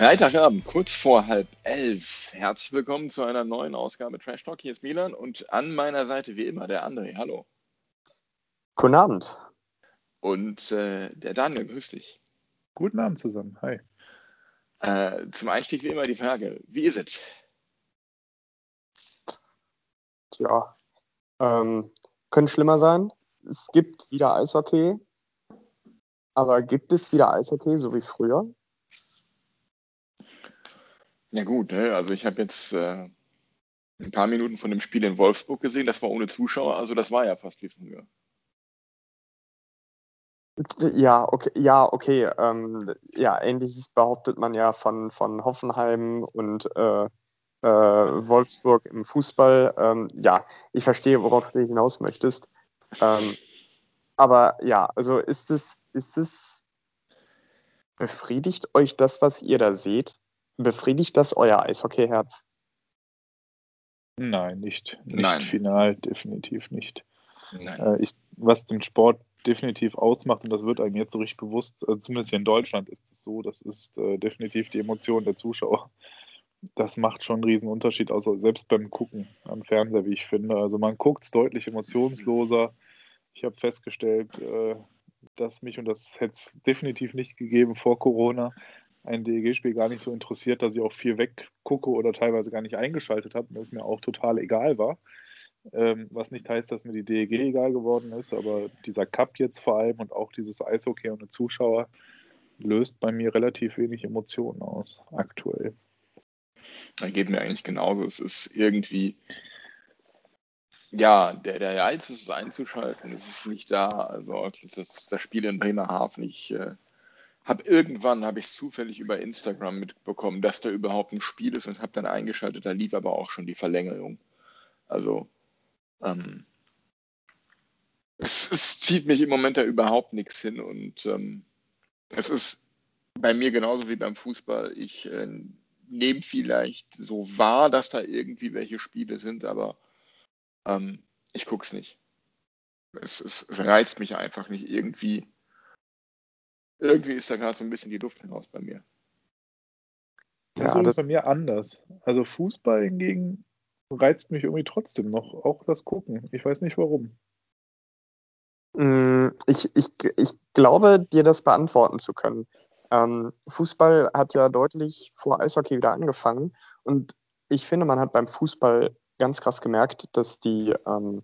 Freitagabend, kurz vor halb elf. Herzlich willkommen zu einer neuen Ausgabe Trash Talk. Hier ist Milan und an meiner Seite wie immer der André. Hallo. Guten Abend. Und äh, der Daniel, grüß dich. Guten Abend zusammen. Hi. Äh, zum Einstieg wie immer die Frage: Wie ist es? Tja, ähm, könnte schlimmer sein. Es gibt wieder Eishockey. Aber gibt es wieder Eishockey, so wie früher? Ja gut, ne? also ich habe jetzt äh, ein paar Minuten von dem Spiel in Wolfsburg gesehen, das war ohne Zuschauer, also das war ja fast wie früher. Ja, okay, ja, okay. Ähm, ja, ähnliches behauptet man ja von, von Hoffenheim und äh, äh, Wolfsburg im Fußball. Ähm, ja, ich verstehe, worauf du hinaus möchtest. Ähm, aber ja, also ist es, ist es, befriedigt euch das, was ihr da seht? Befriedigt das euer Eishockeyherz? Nein, nicht, nicht Nein. final, definitiv nicht. Nein. Äh, ich, was den Sport definitiv ausmacht, und das wird einem jetzt so richtig bewusst, äh, zumindest hier in Deutschland ist es so, das ist äh, definitiv die Emotion der Zuschauer. Das macht schon einen riesen Unterschied, also selbst beim Gucken am Fernseher, wie ich finde. Also man guckt es deutlich emotionsloser. Ich habe festgestellt, äh, dass mich, und das hätte es definitiv nicht gegeben vor Corona, ein DEG-Spiel gar nicht so interessiert, dass ich auch viel weggucke oder teilweise gar nicht eingeschaltet habe, es mir auch total egal war. Ähm, was nicht heißt, dass mir die DEG egal geworden ist, aber dieser Cup jetzt vor allem und auch dieses Eishockey ohne Zuschauer löst bei mir relativ wenig Emotionen aus, aktuell. Das geht mir eigentlich genauso. Es ist irgendwie, ja, der, der Reiz ist es einzuschalten, es ist nicht da. Also das, das Spiel in Bremerhaven, ich äh, habe irgendwann, habe ich zufällig über Instagram mitbekommen, dass da überhaupt ein Spiel ist und habe dann eingeschaltet, da lief aber auch schon die Verlängerung. Also ähm, es, es zieht mich im Moment da überhaupt nichts hin und ähm, es ist bei mir genauso wie beim Fußball. Ich äh, nehme vielleicht so wahr, dass da irgendwie welche Spiele sind, aber ähm, ich gucke es nicht. Es, es reizt mich einfach nicht. Irgendwie, irgendwie ist da gerade so ein bisschen die Luft hinaus bei mir. Das Ja, ist das- bei mir anders. Also Fußball hingegen reizt mich irgendwie trotzdem noch, auch das Gucken. Ich weiß nicht warum. Mm, Ich, ich, ich glaube, dir das beantworten zu können. Ähm, Fußball hat ja deutlich vor Eishockey wieder angefangen und ich finde, man hat beim Fußball ganz krass gemerkt, dass die ähm,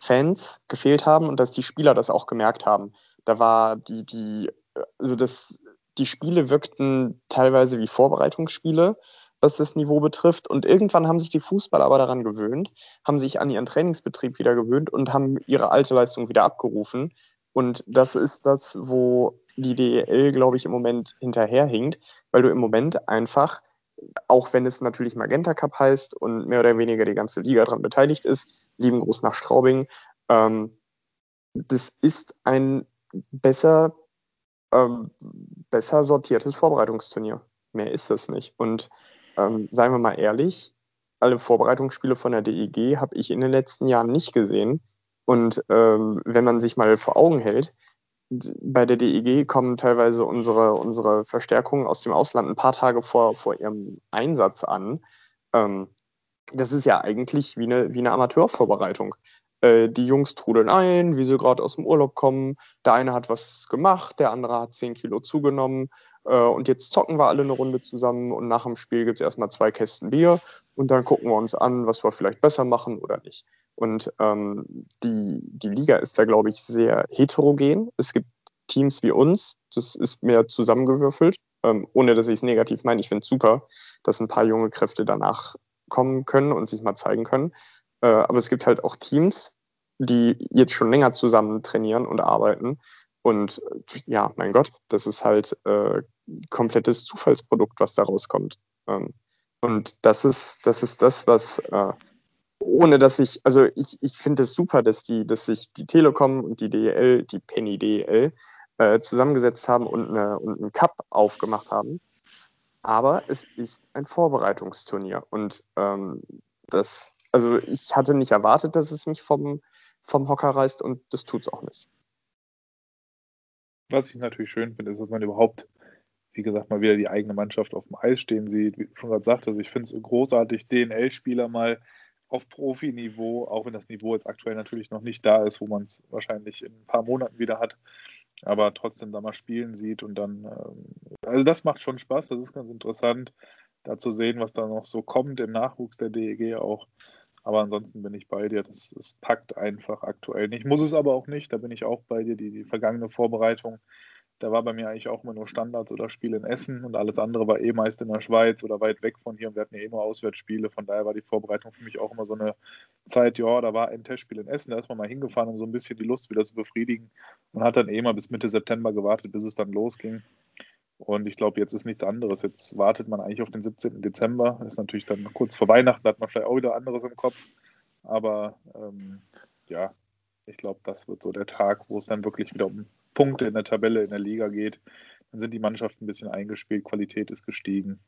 Fans gefehlt haben und dass die Spieler das auch gemerkt haben. Da war die, die, also das, die Spiele wirkten teilweise wie Vorbereitungsspiele, was das Niveau betrifft. Und irgendwann haben sich die Fußballer aber daran gewöhnt, haben sich an ihren Trainingsbetrieb wieder gewöhnt und haben ihre alte Leistung wieder abgerufen. Und das ist das, wo die DEL, glaube ich, im Moment hinterherhinkt, weil du im Moment einfach, auch wenn es natürlich Magenta Cup heißt und mehr oder weniger die ganze Liga daran beteiligt ist, lieben Gruß nach Straubing, ähm, das ist ein besser, ähm, besser sortiertes Vorbereitungsturnier. Mehr ist es nicht. Und ähm, seien wir mal ehrlich, alle Vorbereitungsspiele von der DEG habe ich in den letzten Jahren nicht gesehen. Und ähm, wenn man sich mal vor Augen hält, bei der DEG kommen teilweise unsere, unsere Verstärkungen aus dem Ausland ein paar Tage vor, vor ihrem Einsatz an. Ähm, das ist ja eigentlich wie eine, wie eine Amateurvorbereitung. Äh, die Jungs trudeln ein, wie sie gerade aus dem Urlaub kommen. Der eine hat was gemacht, der andere hat 10 Kilo zugenommen. Äh, und jetzt zocken wir alle eine Runde zusammen und nach dem Spiel gibt es erstmal zwei Kästen Bier und dann gucken wir uns an, was wir vielleicht besser machen oder nicht. Und ähm, die, die Liga ist da, glaube ich, sehr heterogen. Es gibt Teams wie uns, das ist mehr zusammengewürfelt, ähm, ohne dass ich es negativ meine. Ich finde es super, dass ein paar junge Kräfte danach kommen können und sich mal zeigen können. Äh, aber es gibt halt auch Teams, die jetzt schon länger zusammen trainieren und arbeiten, Und ja, mein Gott, das ist halt äh, komplettes Zufallsprodukt, was da rauskommt. Ähm, und das ist, das ist das, was, äh, ohne dass ich, also ich, ich finde es super, dass die, dass sich die Telekom und die DEL, die Penny DEL, äh, zusammengesetzt haben und, eine, und einen Cup aufgemacht haben. Aber es ist ein Vorbereitungsturnier. Und ähm, das, also ich hatte nicht erwartet, dass es mich vom, vom Hocker reißt und das tut es auch nicht. Was ich natürlich schön finde, ist, dass man überhaupt, wie gesagt, mal wieder die eigene Mannschaft auf dem Eis stehen sieht. Wie du schon gerade sagte, also ich finde es großartig, DNL-Spieler mal auf Profiniveau, auch wenn das Niveau jetzt aktuell natürlich noch nicht da ist, wo man es wahrscheinlich in ein paar Monaten wieder hat, aber trotzdem da mal spielen sieht und dann, ähm, also das macht schon Spaß, das ist ganz interessant, da zu sehen, was da noch so kommt im Nachwuchs der DEG auch. Aber ansonsten bin ich bei dir. Das, das packt einfach aktuell nicht. Muss es aber auch nicht. Da bin ich auch bei dir. Die, die vergangene Vorbereitung, da war bei mir eigentlich auch immer nur Standards oder Spiele in Essen und alles andere war eh meist in der Schweiz oder weit weg von hier. Und wir hatten ja eh nur Auswärtsspiele. Von daher war die Vorbereitung für mich auch immer so eine Zeit, ja, da war ein Testspiel in Essen. Da ist man mal hingefahren, um so ein bisschen die Lust wieder zu befriedigen. Und hat dann eh mal bis Mitte September gewartet, bis es dann losging. Und ich glaube, jetzt ist nichts anderes. Jetzt wartet man eigentlich auf den 17. Dezember. Ist natürlich dann kurz vor Weihnachten, da hat man vielleicht auch wieder anderes im Kopf. Aber ähm, ja, ich glaube, das wird so der Tag, wo es dann wirklich wieder um Punkte in der Tabelle in der Liga geht. Dann sind die Mannschaften ein bisschen eingespielt, Qualität ist gestiegen.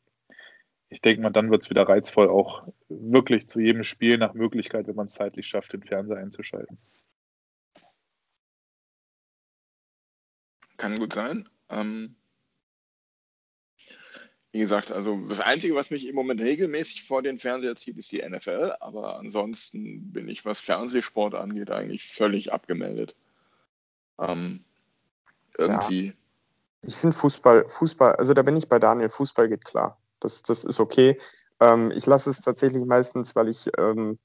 Ich denke mal, dann wird es wieder reizvoll, auch wirklich zu jedem Spiel nach Möglichkeit, wenn man es zeitlich schafft, den Fernseher einzuschalten. Kann gut sein. Ähm, wie gesagt, also das Einzige, was mich im Moment regelmäßig vor den Fernseher zieht, ist die NFL. Aber ansonsten bin ich, was Fernsehsport angeht, eigentlich völlig abgemeldet. Ähm, irgendwie. Ja. Ich finde Fußball, Fußball, also da bin ich bei Daniel, Fußball geht klar. Das, das ist okay. Ähm, ich lasse es tatsächlich meistens, weil ich ähm,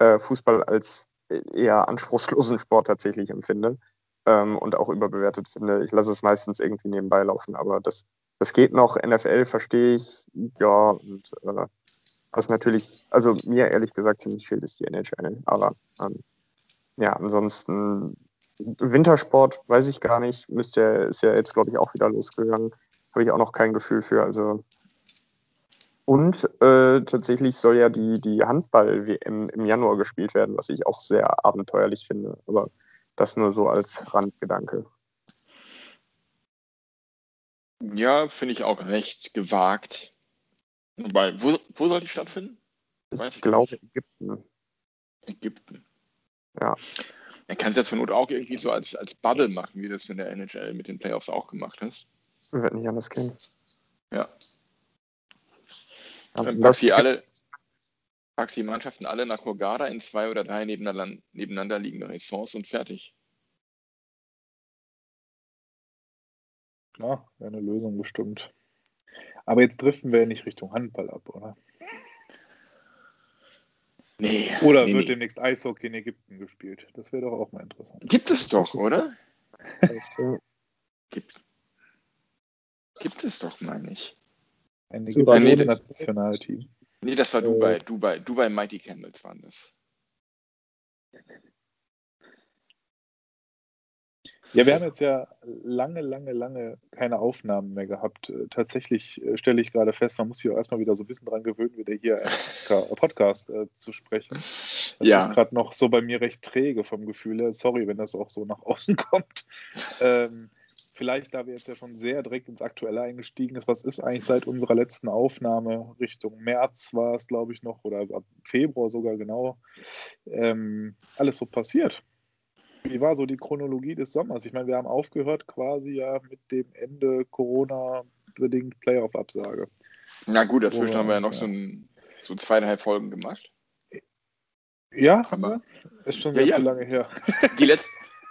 äh, Fußball als eher anspruchslosen Sport tatsächlich empfinde ähm, und auch überbewertet finde. Ich lasse es meistens irgendwie nebenbei laufen, aber das das geht noch, NFL verstehe ich, ja, und äh, was natürlich, also mir ehrlich gesagt ziemlich fehlt, ist die NHL. Aber ähm, ja, ansonsten Wintersport weiß ich gar nicht, müsste ist ja jetzt, glaube ich, auch wieder losgegangen. Habe ich auch noch kein Gefühl für. Also und äh, tatsächlich soll ja die, die Handball-WM im Januar gespielt werden, was ich auch sehr abenteuerlich finde. Aber das nur so als Randgedanke. Ja, finde ich auch recht gewagt. Wobei, wo, wo soll die stattfinden? Weiß ich glaube Ägypten. Ägypten. Ja. Er kann es ja zur Not auch irgendwie so als, als Bubble machen, wie das in der NHL mit den Playoffs auch gemacht ist. Wird nicht anders gehen. Ja. Dann packst die alle, packst die Mannschaften alle nach Hurghada in zwei oder drei nebeneinander, nebeneinander liegende Ressorts und fertig. Wäre eine Lösung bestimmt. Aber jetzt driften wir ja nicht Richtung Handball ab, oder? Nee. Oder nee, wird nee. demnächst Eishockey in Ägypten gespielt? Das wäre doch auch mal interessant. Gibt es doch, oder? Gibt, gibt es doch, meine ich. Ein ägyptisches das- Nationalteam. Nee, das war Äh. Dubai. Dubai, Dubai Mighty Camels waren das. Ja, wir haben jetzt ja lange, lange, lange keine Aufnahmen mehr gehabt. Äh, Tatsächlich äh, stelle ich gerade fest, man muss sich auch erstmal wieder so ein bisschen dran gewöhnen, wieder hier im Postka- Podcast äh, zu sprechen. Das Ja. ist gerade noch so bei mir recht träge vom Gefühl her. Sorry, wenn das auch so nach außen kommt. Ähm, vielleicht, da wir jetzt ja schon sehr direkt ins Aktuelle eingestiegen ist, was ist eigentlich seit unserer letzten Aufnahme Richtung März war es, glaube ich, noch, oder ab Februar sogar genau, ähm, alles so passiert? Wie war so die Chronologie des Sommers? Ich meine, wir haben aufgehört quasi ja mit dem Ende Corona-bedingt Playoff-Absage. Na gut, dazwischen Wo haben wir ja noch uns, so, ein, so zweieinhalb Folgen gemacht. Ja, Aber- ist schon Ja, sehr ja. zu lange her. Die, letz,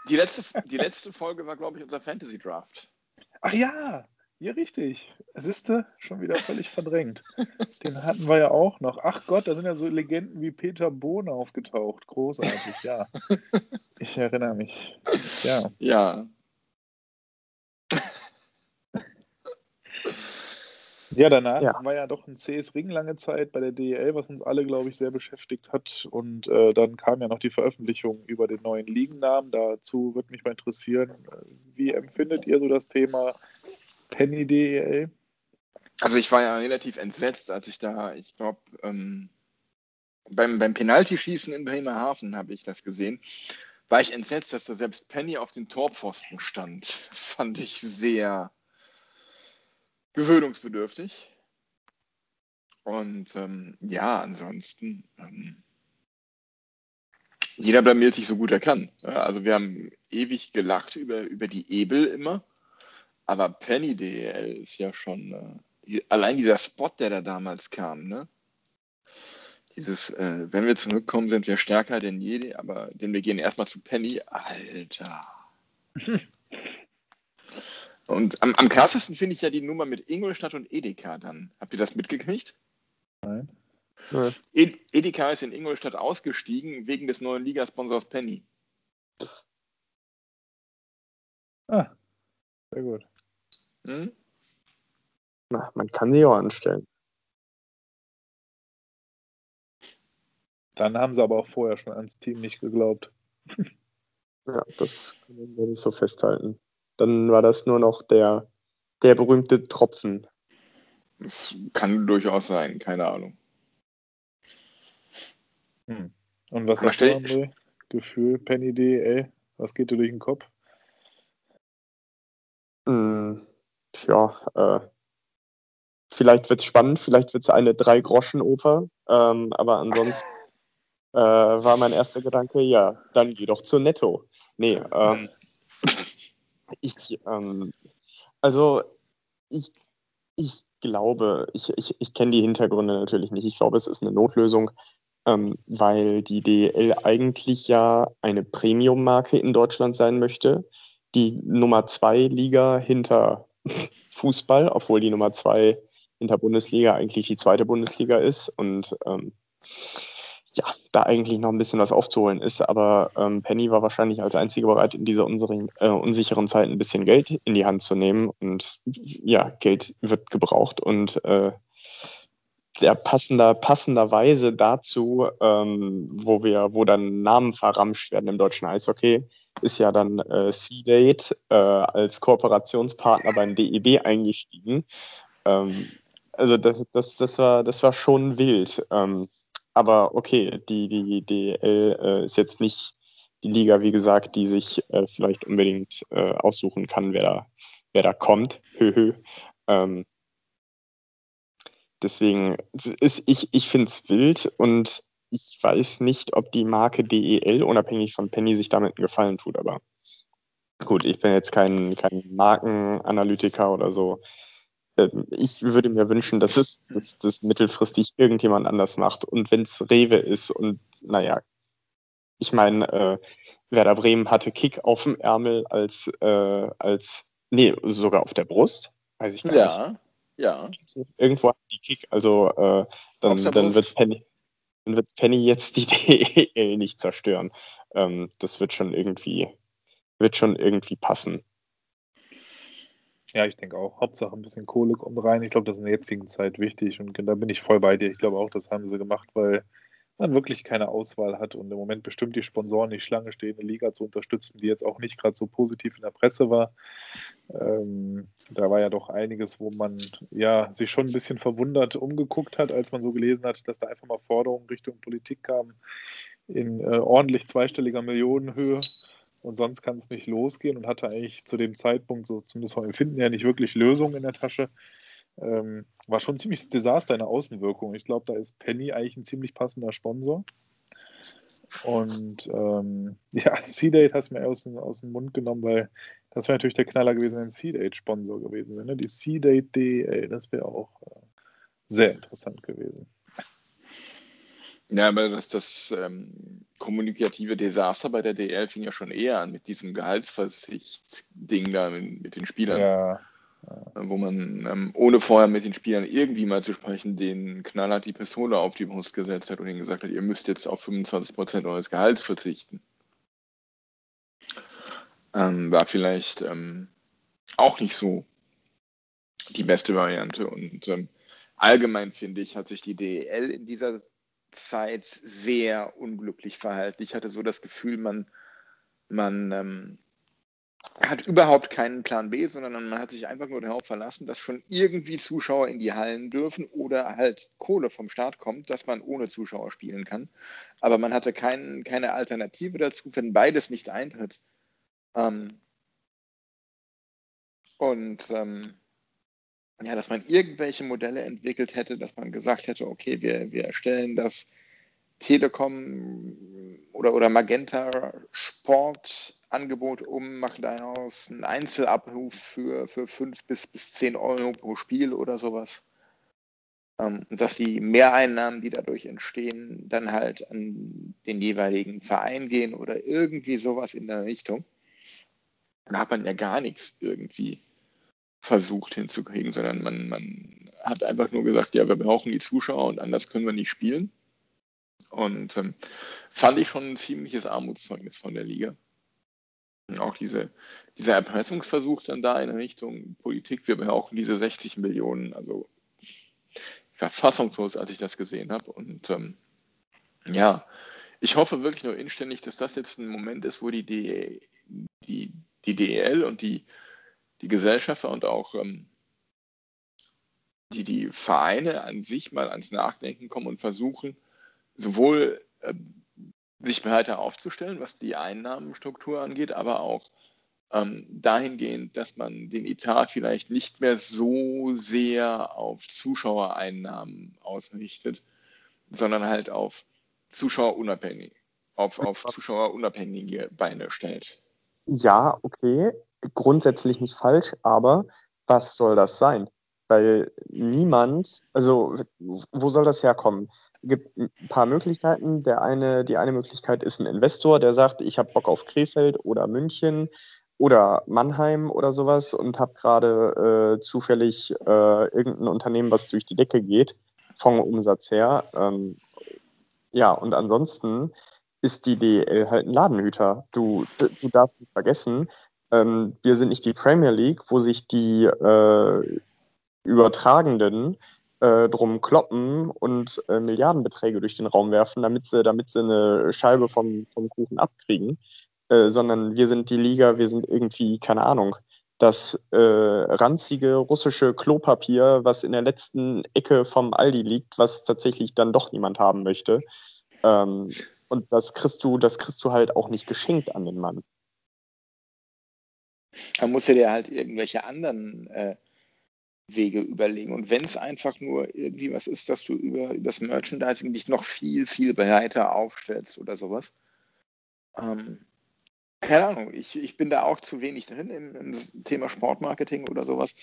die, letzte, die letzte Folge war, glaube ich, unser Fantasy Draft. Ach ja, ja, richtig. Siehste, schon wieder völlig verdrängt. Den hatten wir ja auch noch. Ach Gott, da sind ja so Legenden wie Peter Bohne aufgetaucht. Großartig, ja. Ich erinnere mich. Ja. Ja. Ja, danach Ja. war ja doch ein CS Ring lange Zeit bei der DEL, was uns alle, glaube ich, sehr beschäftigt hat. Und äh, dann kam ja noch die Veröffentlichung über den neuen Ligennamen. Dazu würde mich mal interessieren, äh, wie empfindet ihr so das Thema Penny DEL? Also ich war ja relativ entsetzt, als ich da, ich glaube, ähm, beim, beim Penaltyschießen in Bremerhaven habe ich das gesehen, war ich entsetzt, dass da selbst Penny auf den Torpfosten stand. Das fand ich sehr gewöhnungsbedürftig. Und ähm, ja, ansonsten, ähm, jeder blamiert sich so gut er kann. Ja, Also wir haben ewig gelacht über, über die Ebel immer, aber Penny DEL ist ja schon, äh, allein dieser Spot, der da damals kam, ne? Dieses, äh, wenn wir zurückkommen, sind wir stärker denn je, aber denn wir gehen erstmal zu Penny. Alter. Und am, am krassesten finde ich ja die Nummer mit Ingolstadt und Edeka dann. Habt ihr das mitgekriegt? Nein. Ed Edeka ist in Ingolstadt ausgestiegen wegen des neuen Ligasponsors Penny. Ah, sehr gut. Hm? Na, man kann sie auch anstellen. Dann haben sie aber auch vorher schon ans Team nicht geglaubt. Ja, das können wir nicht so festhalten. Dann war das nur noch der, der berühmte Tropfen. Das kann durchaus sein, keine Ahnung. Hm. Und was hast du, André? Gefühl, Penny DEL? Was geht dir durch den Kopf? Hm, ja, äh, vielleicht wird es spannend, vielleicht wird es eine Drei-Groschen-Oper, ähm, aber ansonsten äh, war mein erster Gedanke, ja, dann geh doch zu Netto. Nee, ähm, ich, ähm, also ich, ich glaube, ich, ich, ich kenne die Hintergründe natürlich nicht. Ich glaube, es ist eine Notlösung, ähm, weil die DL eigentlich ja eine Premium-Marke in Deutschland sein möchte. Die Nummer zwei Liga hinter Fußball, obwohl die Nummer zwei hinter Bundesliga eigentlich die zweite Bundesliga ist und ähm, ja, da eigentlich noch ein bisschen was aufzuholen ist. Aber ähm, Penny war wahrscheinlich als einzige bereit, in dieser unseren, äh, unsicheren Zeit ein bisschen Geld in die Hand zu nehmen. Und ja, Geld wird gebraucht. Und äh, der passender, passenderweise dazu, ähm, wo wir, wo dann Namen verramscht werden im deutschen Eishockey, ist ja dann äh, C-Date äh, als Kooperationspartner beim DEB eingestiegen. Ähm, also das, das, das, war, das war schon wild. Ähm, aber okay, die, die DL äh, ist jetzt nicht die Liga, wie gesagt, die sich äh, vielleicht unbedingt äh, aussuchen kann, wer da, wer da kommt. Höhö. Ähm, deswegen ist ich, ich finde es wild und ich weiß nicht, ob die Marke DEL, unabhängig von Penny, sich damit einen Gefallen tut, aber gut, ich bin jetzt kein, kein Markenanalytiker oder so. Ähm, Ich würde mir wünschen, dass es dass das mittelfristig irgendjemand anders macht. Und wenn es Rewe ist und naja, ich meine, äh, Werder Bremen hatte Kick auf dem Ärmel als, äh, als, nee, sogar auf der Brust. Weiß ich gar nicht. Ja, ja. Irgendwo hat die Kick, also äh, dann, dann, wird Penny, dann wird Penny jetzt die DEL nicht zerstören. Ähm, das wird schon irgendwie, wird schon irgendwie passen. Ja, ich denke auch. Hauptsache ein bisschen Kohle kommt rein. Ich glaube, das ist in der jetzigen Zeit wichtig und da bin ich voll bei dir. Ich glaube auch, das haben sie gemacht, weil man wirklich keine Auswahl hat und im Moment bestimmt die Sponsoren nicht Schlange stehen, eine Liga zu unterstützen, die jetzt auch nicht gerade so positiv in der Presse war. Ähm, da war ja doch einiges, wo man ja sich schon ein bisschen verwundert umgeguckt hat, als man so gelesen hat, dass da einfach mal Forderungen Richtung Politik kamen in äh, ordentlich zweistelliger Millionenhöhe und sonst kann es nicht losgehen und hatte eigentlich zu dem Zeitpunkt, so zumindest vom Empfinden her, nicht wirklich Lösungen in der Tasche. Ähm, war schon ein ziemliches Desaster in der Außenwirkung. Ich glaube, da ist Penny eigentlich ein ziemlich passender Sponsor. Und ähm, ja, C-Date hat es mir aus, dem- aus dem Mund genommen, weil das wäre natürlich der Knaller gewesen, wenn C-Date Sponsor gewesen wäre. Ne? Die C-Date DEL, das wäre auch äh, sehr interessant gewesen. Ja, aber das, das ähm, kommunikative Desaster bei der DL fing ja schon eher an mit diesem Gehaltsversicht-Ding da mit, mit den Spielern, Ja, wo man ähm, ohne vorher mit den Spielern irgendwie mal zu sprechen, den Knallhart die Pistole auf die Brust gesetzt hat und ihnen gesagt hat, ihr müsst jetzt auf 25% eures Gehalts verzichten. Ähm, war vielleicht ähm, auch nicht so die beste Variante. Und ähm, allgemein finde ich, hat sich die DEL in dieser Zeit sehr unglücklich verhalten. Ich hatte so das Gefühl, man, man ähm, hat überhaupt keinen Plan B, sondern man hat sich einfach nur darauf verlassen, dass schon irgendwie Zuschauer in die Hallen dürfen oder halt Kohle vom Staat kommt, dass man ohne Zuschauer spielen kann. Aber man hatte kein, keine Alternative dazu, wenn beides nicht eintritt. Ähm, und ähm, ja, dass man irgendwelche Modelle entwickelt hätte, dass man gesagt hätte, okay, wir, wir erstellen das Telekom oder, oder Magenta Sportangebot um, machen daraus einen Einzelabruf für, für 5 bis, bis 10 Euro pro Spiel oder sowas. Ähm, dass die Mehreinnahmen, die dadurch entstehen, dann halt an den jeweiligen Verein gehen oder irgendwie sowas in der Richtung. Da hat man ja gar nichts irgendwie versucht hinzukriegen, sondern man, man hat einfach nur gesagt, ja, wir brauchen die Zuschauer und anders können wir nicht spielen. Und ähm, fand ich schon ein ziemliches Armutszeugnis von der Liga. Auch diese, dieser Erpressungsversuch dann da in Richtung Politik, wir brauchen diese 60 Millionen, also ich war fassungslos, als ich das gesehen habe. Und ähm, ja, ich hoffe wirklich nur inständig, dass das jetzt ein Moment ist, wo die, die, die, die DEL und die die Gesellschafter und auch ähm, die, die Vereine an sich mal ans Nachdenken kommen und versuchen, sowohl äh, sich breiter aufzustellen, was die Einnahmenstruktur angeht, aber auch ähm, dahingehend, dass man den Etat vielleicht nicht mehr so sehr auf Zuschauereinnahmen ausrichtet, sondern halt auf Zuschauerunabhängig, auf, auf Zuschauerunabhängige Beine stellt. Ja, okay grundsätzlich nicht falsch, aber was soll das sein? Weil niemand, also wo soll das herkommen? Gibt ein paar Möglichkeiten. Der eine, die eine Möglichkeit ist ein Investor, der sagt, ich habe Bock auf Krefeld oder München oder Mannheim oder sowas und habe gerade äh, zufällig äh, irgendein Unternehmen, was durch die Decke geht, vom Umsatz her. Ähm, ja, und ansonsten ist die DL halt ein Ladenhüter. Du, du darfst nicht vergessen, ähm, wir sind nicht die Premier League, wo sich die äh, Übertragenden äh, drum kloppen und äh, Milliardenbeträge durch den Raum werfen, damit sie, damit sie eine Scheibe vom, vom Kuchen abkriegen, äh, sondern wir sind die Liga, wir sind irgendwie, keine Ahnung, das äh, ranzige russische Klopapier, was in der letzten Ecke vom Aldi liegt, was tatsächlich dann doch niemand haben möchte. Ähm, und das kriegst du, das kriegst du halt auch nicht geschenkt an den Mann. Man muss ja dir halt irgendwelche anderen äh, Wege überlegen. Und wenn es einfach nur irgendwie was ist, dass du über, über das Merchandising dich noch viel, viel breiter aufstellst oder sowas. Ähm, keine Ahnung, ich, ich bin da auch zu wenig drin im, im Thema Sportmarketing oder sowas.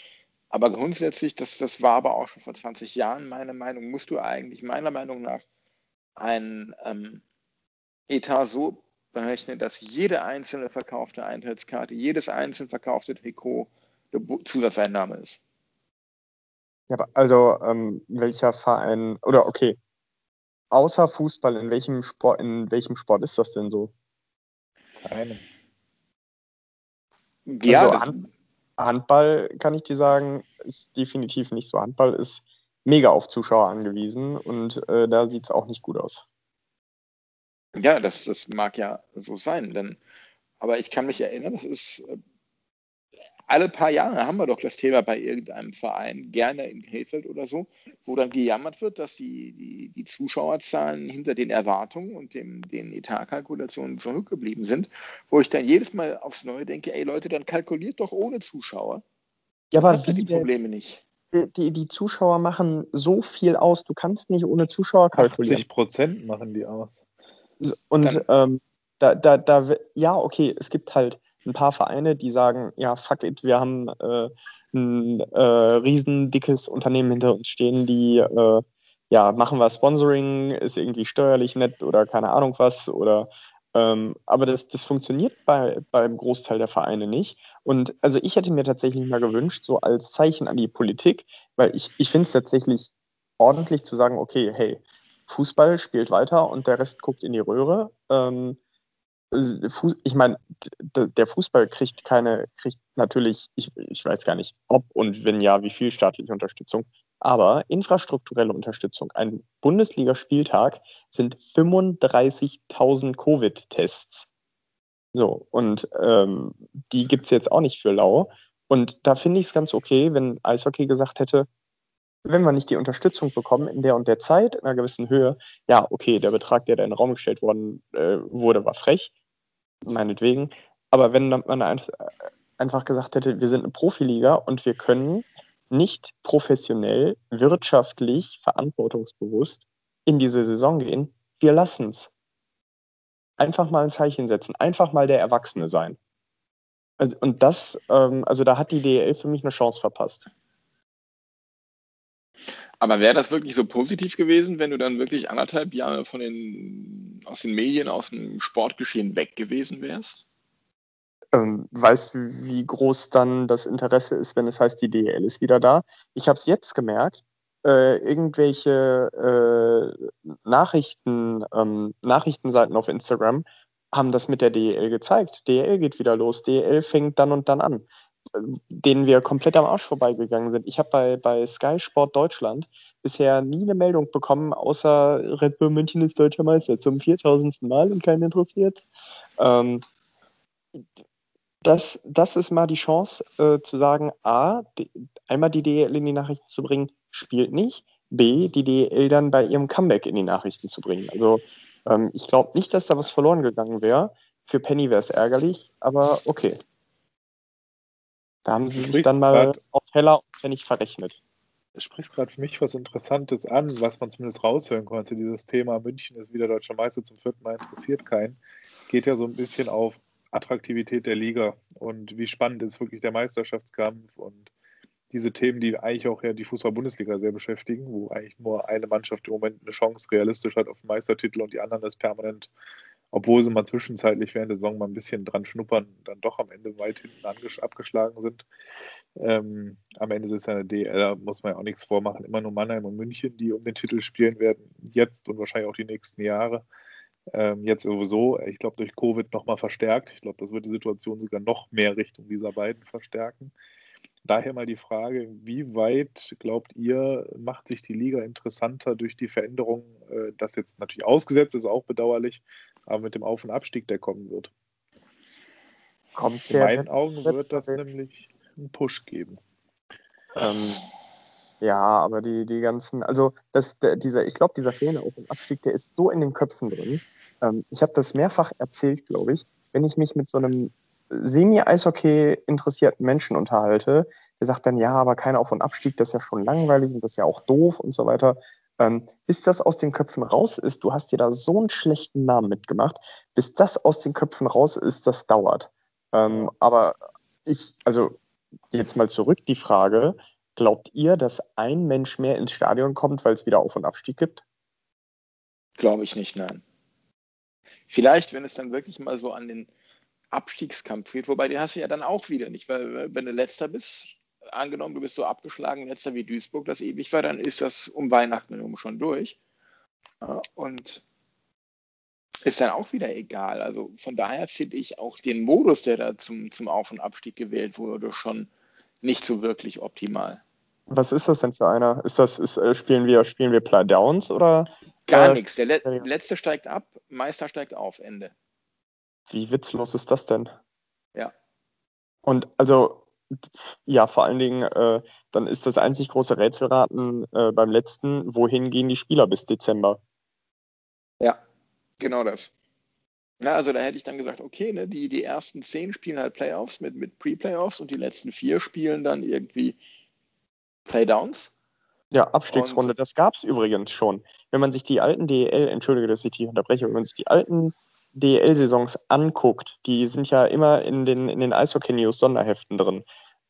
Aber grundsätzlich, das, das war aber auch schon vor 20 Jahren meine Meinung, musst du eigentlich meiner Meinung nach ein ähm, Etat so berechnen, dass jede einzelne verkaufte Eintrittskarte, jedes einzelne verkaufte Trikot eine Zusatzeinnahme ist. Ja, also ähm, welcher Verein oder okay, außer Fußball, in welchem Sport, in welchem Sport ist das denn so? Keine. Ja, also Hand, Handball kann ich dir sagen, ist definitiv nicht so. Handball ist mega auf Zuschauer angewiesen und äh, da sieht es auch nicht gut aus. Ja, das, das mag ja so sein, denn, aber ich kann mich erinnern, das ist äh, alle paar Jahre haben wir doch das Thema bei irgendeinem Verein, gerne in Krefeld oder so, wo dann gejammert wird, dass die, die, die Zuschauerzahlen hinter den Erwartungen und dem, den Etatkalkulationen zurückgeblieben sind, wo ich dann jedes Mal aufs Neue denke, ey Leute, dann kalkuliert doch ohne Zuschauer. Ja, aber wie die Probleme nicht. Die, die Zuschauer machen so viel aus, du kannst nicht ohne Zuschauer kalkulieren. 80 Prozent machen die aus. Und ähm, da, da, da, ja, okay, es gibt halt ein paar Vereine, die sagen, ja, fuck it, wir haben äh, ein äh, riesen Unternehmen hinter uns stehen, die, äh, ja, machen wir Sponsoring, ist irgendwie steuerlich nett oder keine Ahnung was oder ähm, aber das, das funktioniert bei, beim Großteil der Vereine nicht. Und also ich hätte mir tatsächlich mal gewünscht, so als Zeichen an die Politik, weil ich, ich finde es tatsächlich ordentlich zu sagen, okay, hey, Fußball spielt weiter und der Rest guckt in die Röhre. Ähm, ich meine, der Fußball kriegt keine, kriegt natürlich, ich, ich weiß gar nicht, ob und wenn ja, wie viel staatliche Unterstützung, aber infrastrukturelle Unterstützung. Ein Bundesligaspieltag sind 35.000 Covid-Tests. So, und ähm, die gibt es jetzt auch nicht für lau. Und da finde ich es ganz okay, wenn Eishockey gesagt hätte, wenn wir nicht die Unterstützung bekommen in der und der Zeit, in einer gewissen Höhe, ja, okay, der Betrag, der da in den Raum gestellt worden äh, wurde, war frech, meinetwegen. Aber wenn man einfach gesagt hätte, wir sind eine Profiliga und wir können nicht professionell, wirtschaftlich, verantwortungsbewusst in diese Saison gehen, wir lassen es. Einfach mal ein Zeichen setzen, einfach mal der Erwachsene sein. Also, und das, ähm, also da hat die DL für mich eine Chance verpasst. Aber wäre das wirklich so positiv gewesen, wenn du dann wirklich anderthalb Jahre von den, aus den Medien, aus dem Sportgeschehen weg gewesen wärst? Ähm, weißt du, wie groß dann das Interesse ist, wenn es heißt, die DL ist wieder da? Ich habe es jetzt gemerkt, äh, irgendwelche äh, Nachrichten, ähm, Nachrichtenseiten auf Instagram haben das mit der DEL gezeigt. DEL geht wieder los, DEL fängt dann und dann an, denen wir komplett am Arsch vorbeigegangen sind. Ich habe bei, bei Sky Sport Deutschland bisher nie eine Meldung bekommen, außer Red Bull München ist deutscher Meister zum 4000. Mal und keinen interessiert. Ähm, das, das ist mal die Chance äh, zu sagen, A, die, einmal die DEL in die Nachrichten zu bringen, spielt nicht. B, die DEL dann bei ihrem Comeback in die Nachrichten zu bringen. Also ähm, ich glaube nicht, dass da was verloren gegangen wäre. Für Penny wäre es ärgerlich, aber okay. Da haben sie sich dann mal auf Heller und Pfennig verrechnet. Du sprichst gerade für mich was Interessantes an, was man zumindest raushören konnte. Dieses Thema München ist wieder deutscher Meister zum vierten Mal interessiert keinen. Geht ja so ein bisschen auf Attraktivität der Liga und wie spannend ist wirklich der Meisterschaftskampf und diese Themen, die eigentlich auch ja die Fußball-Bundesliga sehr beschäftigen, wo eigentlich nur eine Mannschaft im Moment eine Chance realistisch hat auf den Meistertitel und die anderen ist permanent, obwohl sie mal zwischenzeitlich während der Saison mal ein bisschen dran schnuppern, dann doch am Ende weit hinten abgeschlagen sind. Ähm, am Ende ist es eine DL, da muss man ja auch nichts vormachen, immer nur Mannheim und München, die um den Titel spielen werden, jetzt und wahrscheinlich auch die nächsten Jahre. Ähm, jetzt sowieso, ich glaube, durch Covid nochmal verstärkt. Ich glaube, das wird die Situation sogar noch mehr Richtung dieser beiden verstärken. Daher mal die Frage, wie weit glaubt ihr, macht sich die Liga interessanter durch die Veränderung, äh, das jetzt natürlich ausgesetzt ist, auch bedauerlich, aber mit dem Auf- und Abstieg, der kommen wird? Kommt In meinen Augen wird das nämlich einen Push geben. Ähm, ja, aber die, die ganzen, also das, der, dieser, ich glaube, dieser fehlende Auf- und Abstieg, der ist so in den Köpfen drin. Ähm, ich habe das mehrfach erzählt, glaube ich. Wenn ich mich mit so einem Semi-Eishockey interessierten Menschen unterhalte, der sagt dann, ja, aber kein Auf- und Abstieg, das ist ja schon langweilig und das ist ja auch doof und so weiter. Ähm, bis das aus den Köpfen raus ist, du hast dir da so einen schlechten Namen mitgemacht, bis das aus den Köpfen raus ist, das dauert. Ähm, aber ich, also jetzt mal zurück die Frage, glaubt ihr, dass ein Mensch mehr ins Stadion kommt, weil es wieder Auf- und Abstieg gibt? Glaube ich nicht, nein. Vielleicht, wenn es dann wirklich mal so an den Abstiegskampf geht, wobei den hast du ja dann auch wieder nicht, weil wenn du letzter bist, angenommen, du bist so abgeschlagen, letzter wie Duisburg, das ewig war, dann ist das um Weihnachten herum schon durch. und ist dann auch wieder egal. Also von daher finde ich auch den Modus, der da zum, zum Auf- und Abstieg gewählt wurde, schon nicht so wirklich optimal. Was ist das denn für einer? Ist das, ist, äh, spielen wir, spielen wir Playdowns oder? Gar äh, nichts. Der Le letzte steigt ab, Meister steigt auf, Ende. Wie witzlos ist das denn? Ja. Und also, ja, vor allen Dingen, äh, dann ist das einzig große Rätselraten äh, beim letzten, wohin gehen die Spieler bis Dezember? Ja, genau das. Ja, also da hätte ich dann gesagt, okay, ne, die, die ersten zehn spielen halt Playoffs mit, mit Pre-Playoffs und die letzten vier spielen dann irgendwie Playdowns. Ja, Abstiegsrunde, und, das gab es übrigens schon. Wenn man sich die alten DEL, entschuldige, dass ich die unterbreche, wenn man sich die alten DEL-Saisons anguckt, die sind ja immer in den, in den Eishockey-News Sonderheften drin.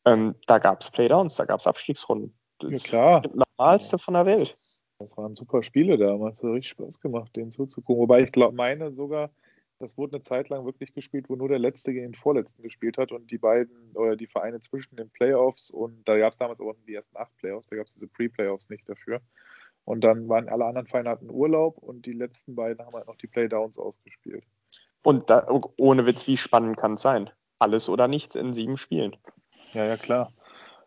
Ähm, da gab es Playdowns, da gab es Abstiegsrunden. Das ja, klar. Das Normalste von der Welt. Das waren super Spiele damals, hat richtig Spaß gemacht, denen zuzugucken. Wobei ich glaube, meine sogar, das wurde eine Zeit lang wirklich gespielt, wo nur der Letzte gegen den Vorletzten gespielt hat und die beiden oder die Vereine zwischen den Playoffs und da gab es damals auch die ersten acht Playoffs, da gab es diese Pre-Playoffs nicht dafür. Und dann waren alle anderen Vereine hatten Urlaub und die letzten beiden haben halt noch die Playdowns ausgespielt. Und da, ohne Witz, wie spannend kann es sein? Alles oder nichts in sieben Spielen. Ja, ja, klar.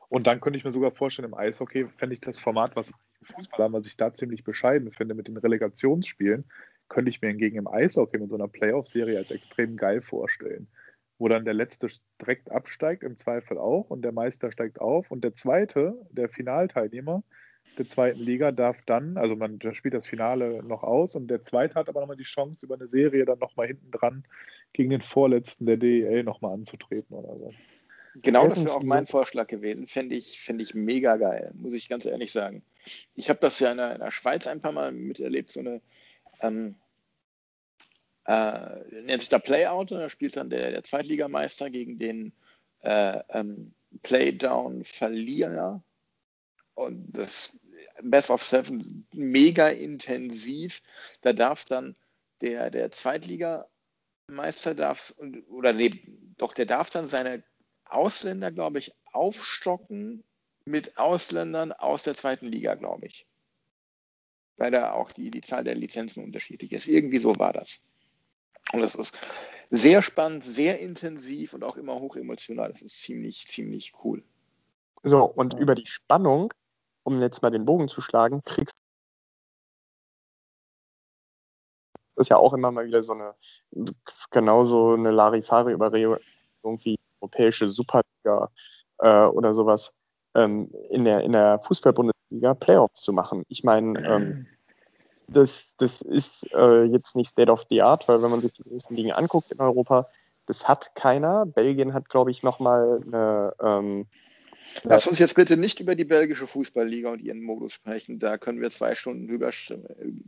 Und dann könnte ich mir sogar vorstellen, im Eishockey fände ich das Format, was im Fußball haben, was ich da ziemlich bescheiden finde mit den Relegationsspielen, könnte ich mir hingegen im Eishockey mit so einer Playoff-Serie als extrem geil vorstellen. Wo dann der Letzte direkt absteigt, im Zweifel auch, und der Meister steigt auf. Und der Zweite, der Finalteilnehmer der zweiten Liga, darf dann, also man spielt das Finale noch aus, und der Zweite hat aber nochmal die Chance, über eine Serie dann nochmal hinten dran gegen den Vorletzten der DEL nochmal anzutreten oder so. Genau, das wäre auch mein Vorschlag gewesen. Fände ich, fänd ich mega geil, muss ich ganz ehrlich sagen. Ich habe das ja in der, in der, Schweiz ein paar Mal miterlebt, so eine, ähm, äh, nennt sich da Playout, da spielt dann der, der Zweitligameister gegen den äh, ähm, Playdown-Verlierer. Und das Best of Seven mega intensiv. Da darf dann der, der Zweitligameister darf, oder nee, doch, der darf dann seine Ausländer, glaube ich, aufstocken mit Ausländern aus der zweiten Liga, glaube ich. Weil da auch die, die Zahl der Lizenzen unterschiedlich ist. Irgendwie so war das. Und das ist sehr spannend, sehr intensiv und auch immer hoch emotional. Das ist ziemlich, ziemlich cool. So, und über die Spannung, um jetzt mal den Bogen zu schlagen, kriegst ist ja auch immer mal wieder so eine, genauso eine Larifari-Überregung wie europäische Superliga äh, oder sowas ähm, in der, in der Fußball-Bundesliga Playoffs zu machen. Ich meine, ähm, das, das ist äh, jetzt nicht State of the Art, weil wenn man sich die großen Ligen anguckt in Europa, das hat keiner. Belgien hat, glaube ich, nochmal eine. Ähm, Lass uns jetzt bitte nicht über die belgische Fußballliga und ihren Modus sprechen. Da können wir zwei Stunden drüber,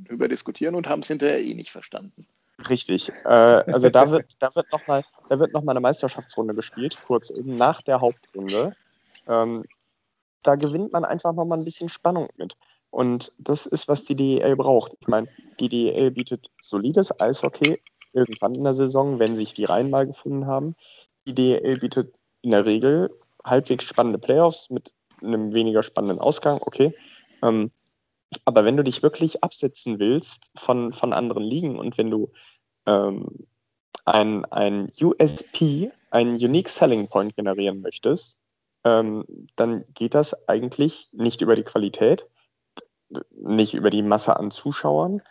drüber diskutieren und haben es hinterher eh nicht verstanden. Richtig. Äh, also da wird, da wird nochmal noch eine Meisterschaftsrunde gespielt, kurz eben nach der Hauptrunde. Ähm, da gewinnt man einfach nochmal ein bisschen Spannung mit. Und das ist, was die DEL braucht. Ich meine, die DEL bietet solides Eishockey irgendwann in der Saison, wenn sich die Reihen mal gefunden haben. Die DEL bietet in der Regel halbwegs spannende Playoffs mit einem weniger spannenden Ausgang, okay. Ähm, aber wenn du dich wirklich absetzen willst von, von anderen Ligen und wenn du ähm, ein, ein USP, einen Unique Selling Point generieren möchtest, ähm, dann geht das eigentlich nicht über die Qualität, nicht über die Masse an Zuschauern,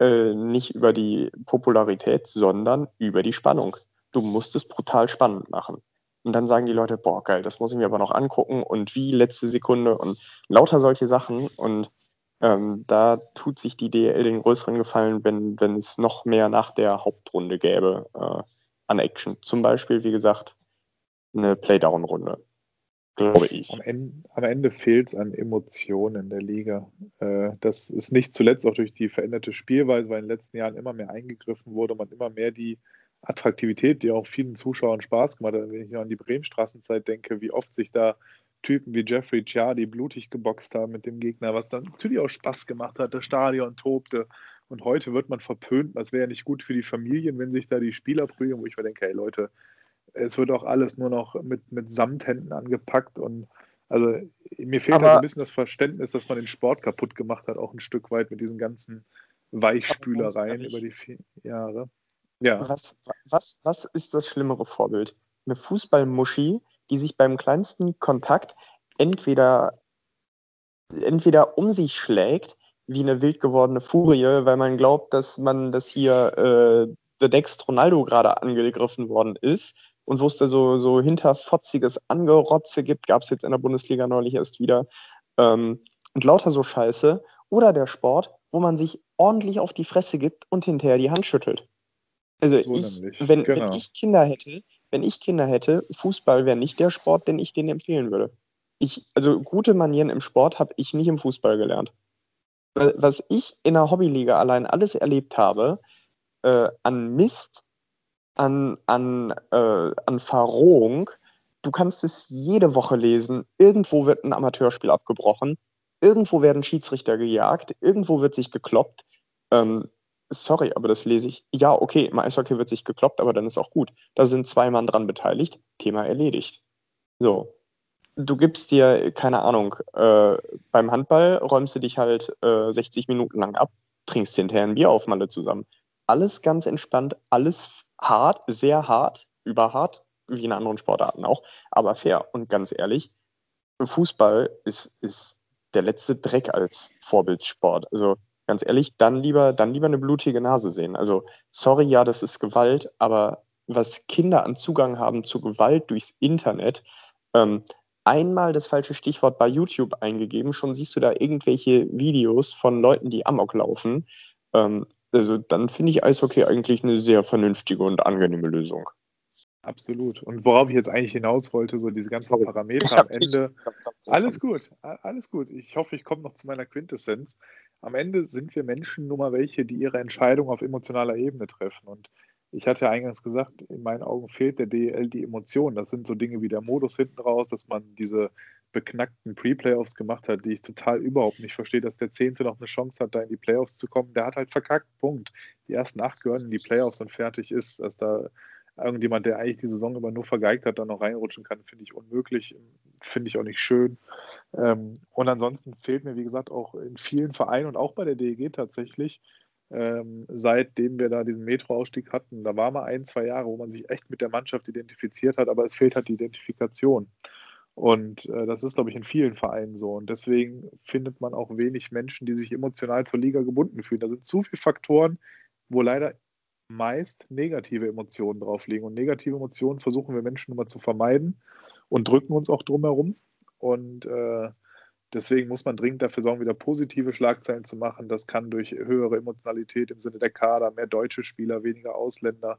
äh, nicht über die Popularität, sondern über die Spannung. Du musst es brutal spannend machen. Und dann sagen die Leute, boah, geil, das muss ich mir aber noch angucken und wie letzte Sekunde und lauter solche Sachen. Und ähm, da tut sich die DL den größeren Gefallen, wenn, wenn es noch mehr nach der Hauptrunde gäbe äh, an Action. Zum Beispiel, wie gesagt, eine Playdown-Runde. Glaube ich. Am Ende, am Ende fehlt es an Emotionen in der Liga. Äh, das ist nicht zuletzt auch durch die veränderte Spielweise, weil in den letzten Jahren immer mehr eingegriffen wurde, man immer mehr die Attraktivität, die auch vielen Zuschauern Spaß gemacht hat. Wenn ich noch an die Bremenstraßenzeit denke, wie oft sich da Typen wie Jeffrey Ciardi blutig geboxt haben mit dem Gegner, was dann natürlich auch Spaß gemacht hat. Das Stadion tobte. Und heute wird man verpönt. Das wäre ja nicht gut für die Familien, wenn sich da die Spieler prügeln, wo ich mir denke, hey Leute, es wird auch alles nur noch mit, mit Samthänden angepackt und also mir fehlt halt ein bisschen das Verständnis, dass man den Sport kaputt gemacht hat, auch ein Stück weit mit diesen ganzen Weichspülereien über die vier Jahre. Ja. Was, was, was ist das schlimmere Vorbild? Eine Fußballmuschi, die sich beim kleinsten Kontakt entweder, entweder um sich schlägt, wie eine wild gewordene Furie, weil man glaubt, dass man, dass hier äh, The Next Ronaldo gerade angegriffen worden ist und wo es da so, so hinterfotziges Angerotze gibt, gab es jetzt in der Bundesliga neulich erst wieder. Ähm, und lauter so Scheiße. Oder der Sport, wo man sich ordentlich auf die Fresse gibt und hinterher die Hand schüttelt. Also so ich, wenn, genau. wenn ich Kinder hätte, wenn ich Kinder hätte, Fußball wäre nicht der Sport, den ich denen empfehlen würde. Ich, also gute Manieren im Sport habe ich nicht im Fußball gelernt. Was ich in der Hobbyliga allein alles erlebt habe, äh, an Mist, an, an, äh, an Verrohung, du kannst es jede Woche lesen, irgendwo wird ein Amateurspiel abgebrochen, irgendwo werden Schiedsrichter gejagt, irgendwo wird sich gekloppt. Ähm, sorry, aber das lese ich. Ja, okay, im Eishockey wird sich gekloppt, aber dann ist auch gut. Da sind zwei Mann dran beteiligt, Thema erledigt. So. Du gibst dir, keine Ahnung, äh, beim Handball räumst du dich halt äh, 60 Minuten lang ab, trinkst hinterher ein Bier auf Malle zusammen. alles ganz entspannt, alles hart, sehr hart, überhart, wie in anderen Sportarten auch, aber fair. Und ganz ehrlich, Fußball ist, ist der letzte Dreck als Vorbildsport. Also ganz ehrlich, dann lieber, dann lieber eine blutige Nase sehen. Also, sorry, ja, das ist Gewalt, aber was Kinder an Zugang haben zu Gewalt durchs Internet, ähm, einmal das falsche Stichwort bei YouTube eingegeben, schon siehst du da irgendwelche Videos von Leuten, die Amok laufen. Ähm, also dann finde ich Eishockey eigentlich eine sehr vernünftige und angenehme Lösung. Absolut. Und worauf ich jetzt eigentlich hinaus wollte, so diese ganzen Parameter am Ende. Alles gut, alles gut. Ich hoffe, ich komme noch zu meiner Quintessenz. Am Ende sind wir Menschen nun mal welche, die ihre Entscheidung auf emotionaler Ebene treffen. Und ich hatte ja eingangs gesagt, in meinen Augen fehlt der DL die Emotion. Das sind so Dinge wie der Modus hinten raus, dass man diese beknackten Pre-Playoffs gemacht hat, die ich total überhaupt nicht verstehe, dass der Zehnte noch eine Chance hat, da in die Playoffs zu kommen. Der hat halt verkackt, Punkt. Die ersten acht gehören in die Playoffs und fertig ist. Dass da irgendjemand, der eigentlich die Saison über nur vergeigt hat, dann noch reinrutschen kann, finde ich unmöglich, finde ich auch nicht schön. Ähm, und ansonsten fehlt mir, wie gesagt, auch in vielen Vereinen und auch bei der DEG tatsächlich ähm, seitdem wir da diesen Metro-Ausstieg hatten. Da war mal ein, zwei Jahre, wo man sich echt mit der Mannschaft identifiziert hat, aber es fehlt halt die Identifikation. Und äh, das ist, glaube ich, in vielen Vereinen so. Und deswegen findet man auch wenig Menschen, die sich emotional zur Liga gebunden fühlen. Da sind zu viele Faktoren, wo leider meist negative Emotionen drauf liegen. Und negative Emotionen versuchen wir Menschen immer zu vermeiden und drücken uns auch drumherum. Und äh, Deswegen muss man dringend dafür sorgen, wieder positive Schlagzeilen zu machen. Das kann durch höhere Emotionalität im Sinne der Kader, mehr deutsche Spieler, weniger Ausländer.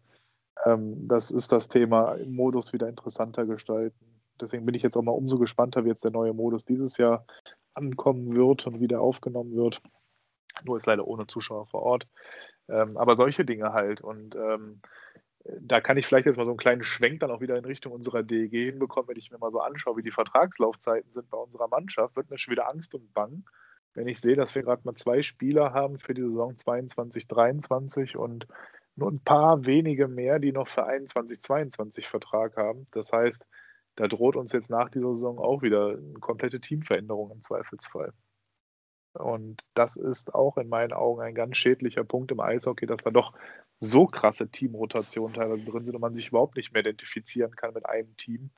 Ähm, das ist das Thema im Modus wieder interessanter gestalten. Deswegen bin ich jetzt auch mal umso gespannter, wie jetzt der neue Modus dieses Jahr ankommen wird und wieder aufgenommen wird. Nur ist leider ohne Zuschauer vor Ort. Ähm, aber solche Dinge halt. Und ähm, da kann ich vielleicht jetzt mal so einen kleinen Schwenk dann auch wieder in Richtung unserer DEG hinbekommen, wenn ich mir mal so anschaue, wie die Vertragslaufzeiten sind bei unserer Mannschaft, wird mir schon wieder Angst und Bang, wenn ich sehe, dass wir gerade mal zwei Spieler haben für die Saison 22, 23 und nur ein paar wenige mehr, die noch für 21, 22 Vertrag haben. Das heißt, da droht uns jetzt nach dieser Saison auch wieder eine komplette Teamveränderung im Zweifelsfall. Und das ist auch in meinen Augen ein ganz schädlicher Punkt im Eishockey, dass da doch so krasse Teamrotationen teilweise drin sind und man sich überhaupt nicht mehr identifizieren kann mit einem Team,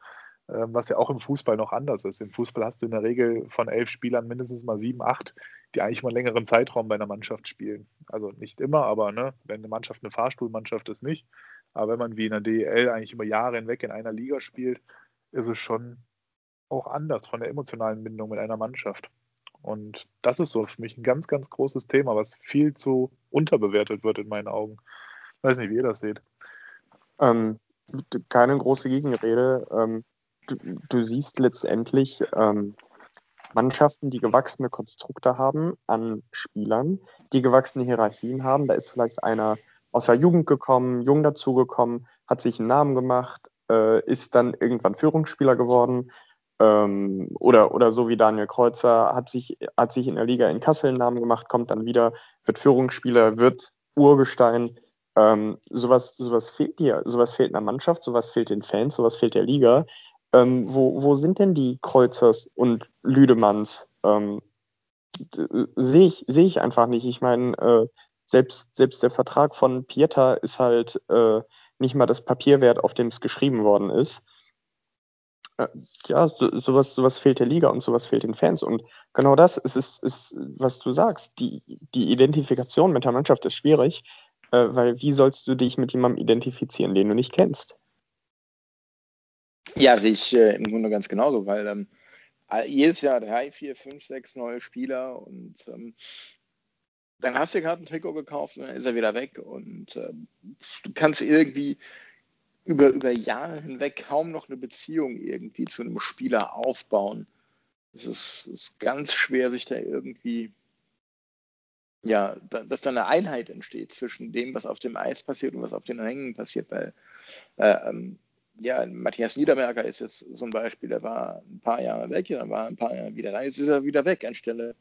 ähm, was ja auch im Fußball noch anders ist. Im Fußball hast du in der Regel von elf Spielern mindestens mal sieben, acht, die eigentlich mal einen längeren Zeitraum bei einer Mannschaft spielen. Also nicht immer, aber ne, wenn eine Mannschaft eine Fahrstuhlmannschaft ist, nicht. Aber wenn man wie in der DEL eigentlich über Jahre hinweg in einer Liga spielt, ist es schon auch anders von der emotionalen Bindung mit einer Mannschaft. Und das ist so für mich ein ganz, ganz großes Thema, was viel zu unterbewertet wird in meinen Augen. Ich weiß nicht, wie ihr das seht. Ähm, keine große Gegenrede. Ähm, du, du, siehst letztendlich ähm, Mannschaften, die gewachsene Konstrukte haben an Spielern, die gewachsene Hierarchien haben. Da ist vielleicht einer aus der Jugend gekommen, jung dazugekommen, hat sich einen Namen gemacht, äh, ist dann irgendwann Führungsspieler geworden, ähm, oder, oder so wie Daniel Kreuzer, hat sich, hat sich in der Liga in Kassel einen Namen gemacht, kommt dann wieder, wird Führungsspieler, wird Urgestein. Ähm, sowas, sowas fehlt dir, sowas fehlt einer Mannschaft, sowas fehlt den Fans, sowas fehlt der Liga. Ähm, wo, wo sind denn die Kreuzers und Lüdemanns? Ähm, Sehe ich, seh ich einfach nicht. Ich meine, äh, selbst, selbst der Vertrag von Pieter ist halt äh, nicht mal das Papier wert, auf dem es geschrieben worden ist. Ja, so, sowas, sowas fehlt der Liga und sowas fehlt den Fans. Und genau das ist, ist, ist was du sagst. Die, die Identifikation mit der Mannschaft ist schwierig, äh, weil wie sollst du dich mit jemandem identifizieren, den du nicht kennst? Ja, sehe ich äh, im Grunde ganz genauso, weil ähm, jedes Jahr drei, vier, fünf, sechs neue Spieler und ähm, dann hast du gerade ein Trikot gekauft und dann ist er wieder weg und ähm, du kannst irgendwie über, über Jahre hinweg kaum noch eine Beziehung irgendwie zu einem Spieler aufbauen. Es ist, ist ganz schwer, sich da irgendwie, ja, da, dass da eine Einheit entsteht zwischen dem, was auf dem Eis passiert und was auf den Rängen passiert, weil äh, ähm, ja, Matthias Niederberger ist jetzt so ein Beispiel, der war ein paar Jahre weg, dann war ein paar Jahre wieder da, jetzt ist er wieder weg, anstelle,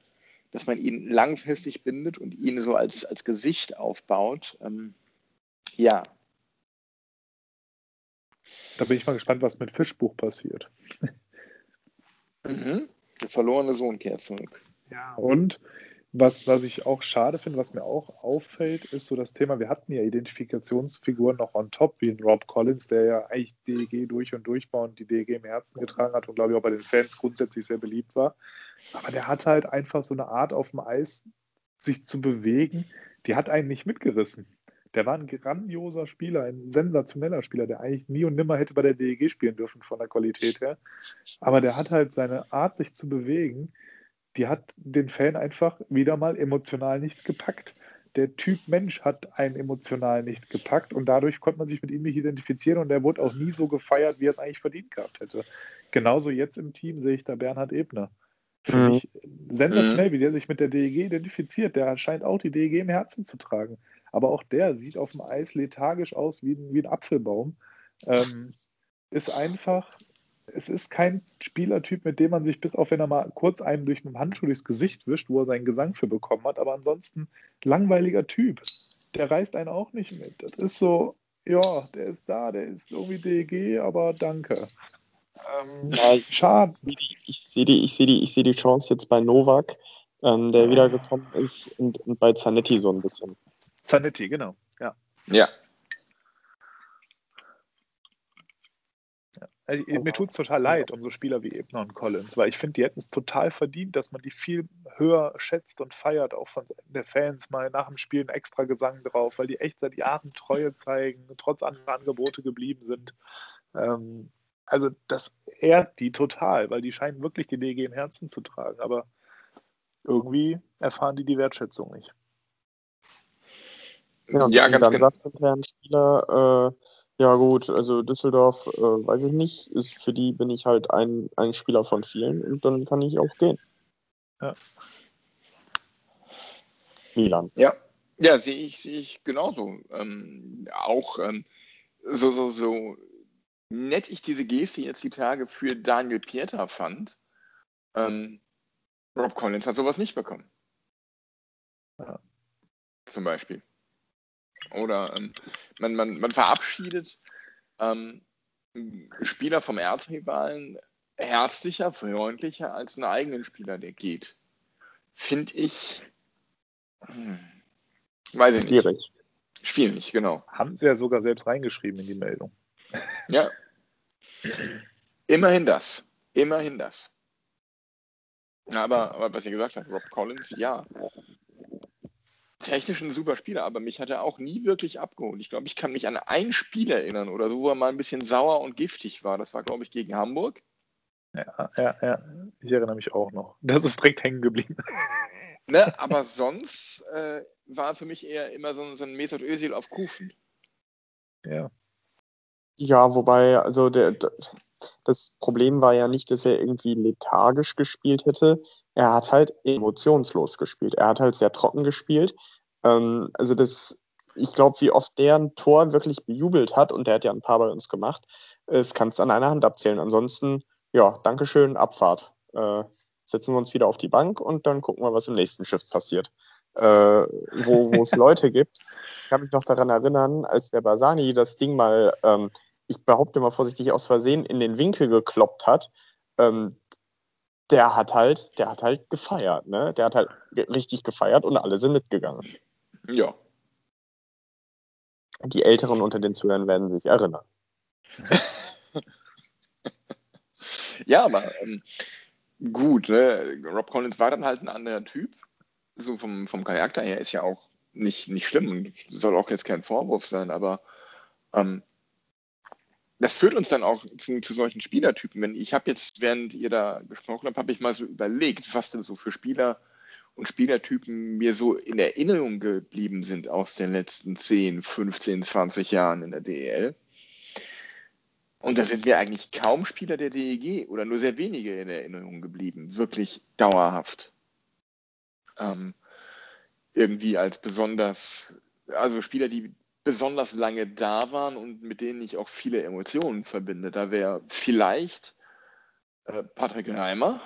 dass man ihn langfristig bindet und ihn so als, als Gesicht aufbaut. Ähm, ja, da bin ich mal gespannt, was mit Fischbuch passiert. Mhm. Der verlorene Sohn kehrt zurück. Ja, und Was, was ich auch schade finde, was mir auch auffällt, ist so das Thema, wir hatten ja Identifikationsfiguren noch on top, wie ein Rob Collins, der ja eigentlich DEG durch und durch war und die DEG im Herzen getragen hat und glaube ich auch bei den Fans grundsätzlich sehr beliebt war. Aber der hat halt einfach so eine Art auf dem Eis, sich zu bewegen, die hat einen nicht mitgerissen. Der war ein grandioser Spieler, ein sensationeller Spieler, der eigentlich nie und nimmer hätte bei der DEG spielen dürfen von der Qualität her. Aber der hat halt seine Art, sich zu bewegen, die hat den Fan einfach wieder mal emotional nicht gepackt. Der Typ Mensch hat einen emotional nicht gepackt und dadurch konnte man sich mit ihm nicht identifizieren und er wurde auch nie so gefeiert, wie er es eigentlich verdient gehabt hätte. Genauso jetzt im Team sehe ich da Bernhard Ebner. Für Mhm. mich sensationell, wie der sich mit der DEG identifiziert. Der scheint auch die DEG im Herzen zu tragen. Aber auch der sieht auf dem Eis lethargisch aus wie ein, wie ein Apfelbaum. Ähm, ist einfach, es ist kein Spielertyp, mit dem man sich, bis auf wenn er mal kurz einem durch einen Handschuh durchs Gesicht wischt, wo er seinen Gesang für bekommen hat, aber ansonsten langweiliger Typ. Der reißt einen auch nicht mit. Das ist so, ja, der ist da, der ist irgendwie DEG, aber danke. Ähm, Ja, ich- schade. Ich sehe die, ich sehe die, ich sehe die Chance jetzt bei Novak, ähm, der wiedergekommen ist, und, und bei Zanetti so ein bisschen. Zanetti, genau. Ja. Ja. Also, mir tut es total leid um so Spieler wie Ebner und Collins, weil ich finde, die hätten es total verdient, dass man die viel höher schätzt und feiert, auch von der Fans mal nach dem Spiel einen extra Gesang drauf, weil die echt seit Jahren Treue zeigen, trotz anderer Angebote geblieben sind. Ähm, also das ehrt die total, weil die scheinen wirklich die DG im Herzen zu tragen, aber irgendwie erfahren die die Wertschätzung nicht. Ja, Ja, ganz dann genau. ein Spieler, äh, ja gut, also Düsseldorf, äh, weiß ich nicht, ist, für die bin ich halt ein, ein Spieler von vielen und dann kann ich auch gehen. Ja. Milan. Ja, ja, sehe ich, sehe ich genauso. Ähm, auch ähm, so, so, so nett ich diese Geste jetzt die Tage für Daniel Pieter fand, ähm, Rob Collins hat sowas nicht bekommen. Ja. Zum Beispiel. Oder ähm, man, man, man verabschiedet ähm, Spieler vom Erzrivalen herzlicher, freundlicher als einen eigenen Spieler, der geht. Finde ich. Hm, weiß ich nicht. Schwierig. Schwierig, genau. Haben sie ja sogar selbst reingeschrieben in die Meldung. Ja. Immerhin das. Immerhin das. Aber, aber was ihr gesagt habt, Rob Collins, ja. Technisch ein super Spieler, aber mich hat er auch nie wirklich abgeholt. Ich glaube, ich kann mich an ein Spiel erinnern oder so, wo er mal ein bisschen sauer und giftig war. Das war, glaube ich, gegen Hamburg. Ja, ja, ja. Ich erinnere mich auch noch. Das ist direkt hängen geblieben. Ne? Aber sonst äh, war für mich eher immer so, ein- so ein Mesut Özil auf Kufen. Ja. Ja, wobei, also der, das Problem war ja nicht, dass er irgendwie lethargisch gespielt hätte. Er hat halt emotionslos gespielt. Er hat halt sehr trocken gespielt. Ähm, also das, ich glaube, wie oft der ein Tor wirklich bejubelt hat, und der hat ja ein paar bei uns gemacht, das kannst du an einer Hand abzählen. Ansonsten, ja, Dankeschön, Abfahrt. Äh, setzen wir uns wieder auf die Bank und dann gucken wir, was im nächsten Schiff passiert. Äh, wo wo es Leute gibt. Ich kann mich noch daran erinnern, als der Basani das Ding mal, ähm, ich behaupte mal vorsichtig aus Versehen, in den Winkel gekloppt hat. Ähm, der hat halt, der hat halt gefeiert, ne? Der hat halt richtig gefeiert und alle sind mitgegangen. Ja. Die Älteren unter den Zuhörern werden sich erinnern. Ja, aber ähm, gut, ne? Rob Collins war dann halt ein anderer Typ. So vom, vom Charakter her ist ja auch nicht, nicht schlimm und soll auch jetzt kein Vorwurf sein, aber ähm, das führt uns dann auch zu, zu solchen Spielertypen. Wenn ich habe jetzt, während ihr da gesprochen habt, habe ich mal so überlegt, was denn so für Spieler und Spielertypen mir so in Erinnerung geblieben sind aus den letzten 10, 15, 20 Jahren in der DEL. Und da sind mir eigentlich kaum Spieler der DEG oder nur sehr wenige in Erinnerung geblieben, wirklich dauerhaft. Ähm, irgendwie als besonders, also Spieler, die besonders lange da waren und mit denen ich auch viele Emotionen verbinde. Da wäre vielleicht äh, Patrick Reimer,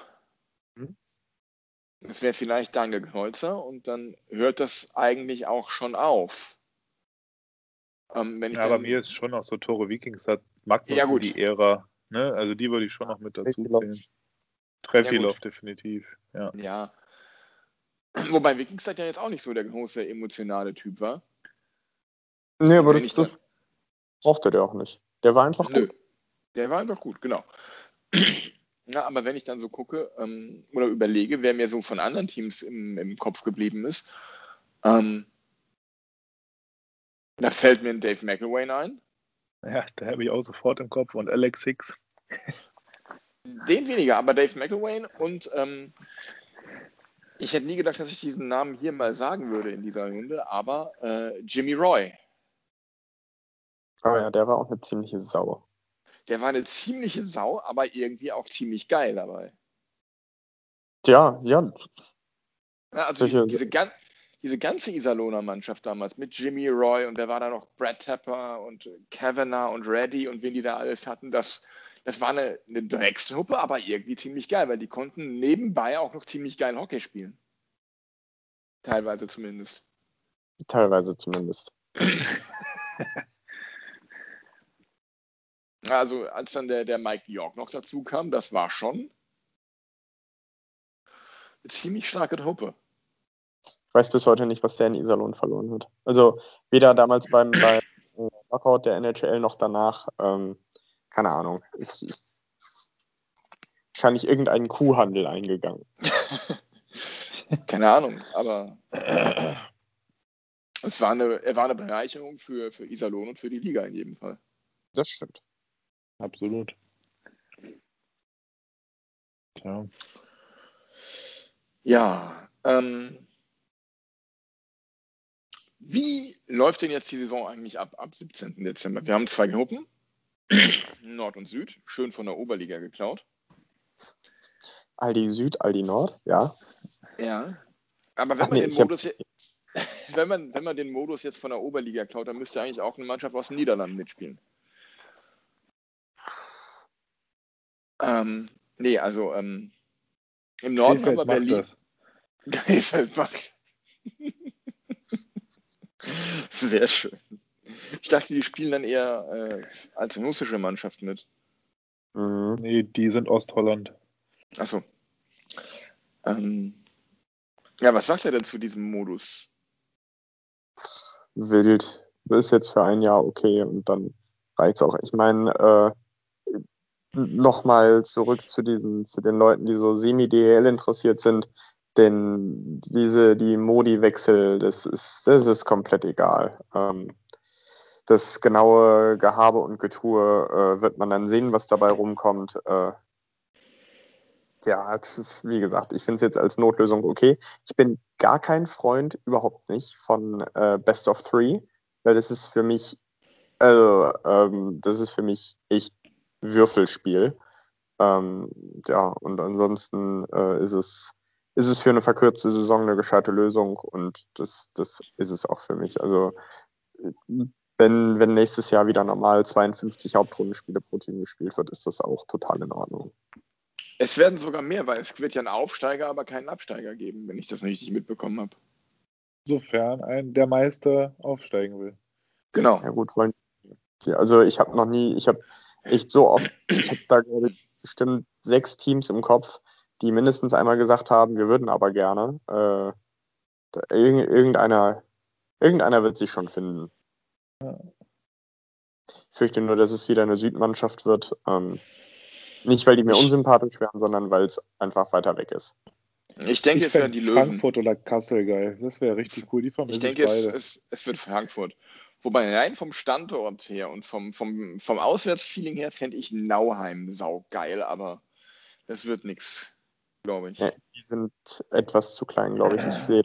Mhm. es wäre vielleicht Daniel Knolzer und dann hört das eigentlich auch schon auf. Ähm, wenn ich Ja, dann, aber mir ist schon noch so Tore Vikings hat Magnus Ja, gut. die Ära. Ne? Also die würde ich schon noch mit dazu zählen. Trefilov, Ja, definitiv. Ja. Ja. Wobei Wikingstad ja jetzt auch nicht so der große emotionale Typ war. Nee, aber das, das brauchte der auch nicht. Der war einfach Nö. gut. Der war einfach gut, genau. Ja, aber wenn ich dann so gucke ähm, oder überlege, wer mir so von anderen Teams im, im Kopf geblieben ist, ähm, da fällt mir ein Dave McElwain ein. Ja, da habe ich auch sofort im Kopf. Und Alex Hicks. Den weniger, aber Dave McElwain und ähm, ich hätte nie gedacht, dass ich diesen Namen hier mal sagen würde in dieser Runde, aber äh, Jimmy Roy. Aber ja, der war auch eine ziemliche Sau. Der war eine ziemliche Sau, aber irgendwie auch ziemlich geil dabei. Ja, ja, Ja, also diese, diese, gan diese ganze Iserlohner Mannschaft damals mit Jimmy Roy und wer war da noch? Brad Tepper und Kavanagh und Reddy und wen die da alles hatten, das, das war eine, eine Dreckstruppe, aber irgendwie ziemlich geil, weil die konnten nebenbei auch noch ziemlich geil Hockey spielen. Teilweise zumindest. teilweise zumindest. Also als dann der, der Mike York noch dazu kam, das war schon eine ziemlich starke Truppe. Ich weiß bis heute nicht, was der in Iserlohn verloren hat. Also weder damals beim, beim Knockout der NHL noch danach. Ähm, keine Ahnung. Ich, ich, wahrscheinlich irgendeinen Kuhhandel eingegangen. Keine Ahnung, aber es war eine, er war eine Bereicherung für, für Iserlohn und für die Liga in jedem Fall. Das stimmt. Absolut. Tja. Ja, ähm, wie läuft denn jetzt die Saison eigentlich ab, ab 17. Dezember? Wir haben zwei Gruppen, Nord und Süd, schön von der Oberliga geklaut. Aldi Süd, Aldi Nord, ja. Ja. Aber wenn Ach man, nee, den Modus, wenn, man, wenn man den Modus jetzt von der Oberliga klaut, dann müsste eigentlich auch eine Mannschaft aus den Niederlanden mitspielen. Ähm, nee, also ähm, im Norden Krefeld haben wir macht Berlin. das. Krefeld macht. Sehr schön. Ich dachte, die spielen dann eher äh, als russische Mannschaft mit. Mhm. Nee, die sind Ostholland. Achso. Ähm, ja, was sagt er denn zu diesem Modus? Wild. Das ist jetzt für ein Jahr okay und dann reicht's auch. Ich meine, äh, nochmal zurück zu diesen, zu den Leuten, die so semi-DL interessiert sind, denn diese, die Modi-Wechsel, das ist, das ist komplett egal. Ähm, das genaue Gehabe und Getue äh, wird man dann sehen, was dabei rumkommt. Äh, ja, ist, wie gesagt, ich finde es jetzt als Notlösung okay. Ich bin gar kein Freund, überhaupt nicht, von äh, Best of Three, weil das ist für mich, also, ähm, das ist für mich echt Würfelspiel. Ähm, ja, und ansonsten äh, ist es ist es für eine verkürzte Saison eine gescheite Lösung und das, das ist es auch für mich. Also wenn, wenn nächstes Jahr wieder normal 52 Hauptrundenspiele pro Team gespielt wird, ist das auch total in Ordnung. Es werden sogar mehr, weil es wird ja einen Aufsteiger, aber keinen Absteiger geben, wenn ich das richtig mitbekommen habe. Sofern ein der Meister aufsteigen will. Genau. Ja gut, wollen also ich habe noch nie, ich habe echt so oft, ich habe da glaube ich bestimmt sechs Teams im Kopf, die mindestens einmal gesagt haben, wir würden aber gerne. Äh, da, irgendeiner, irgendeiner wird sich schon finden. Ich fürchte nur, dass es wieder eine Südmannschaft wird. Ähm, nicht, weil die mir unsympathisch wären, sondern weil es einfach weiter weg ist. Ich denke, ich es werden fänd die Löwen. Frankfurt oder Kassel geil. Das wäre richtig cool. Die vermisse Ich denke, es, beide. es, es wird Frankfurt. Wobei rein vom Standort her und vom, vom, vom Auswärtsfeeling her fände ich Nauheim saugeil, aber das wird nichts, glaube ich. Ja, die sind etwas zu klein, glaube ich. Ich sehe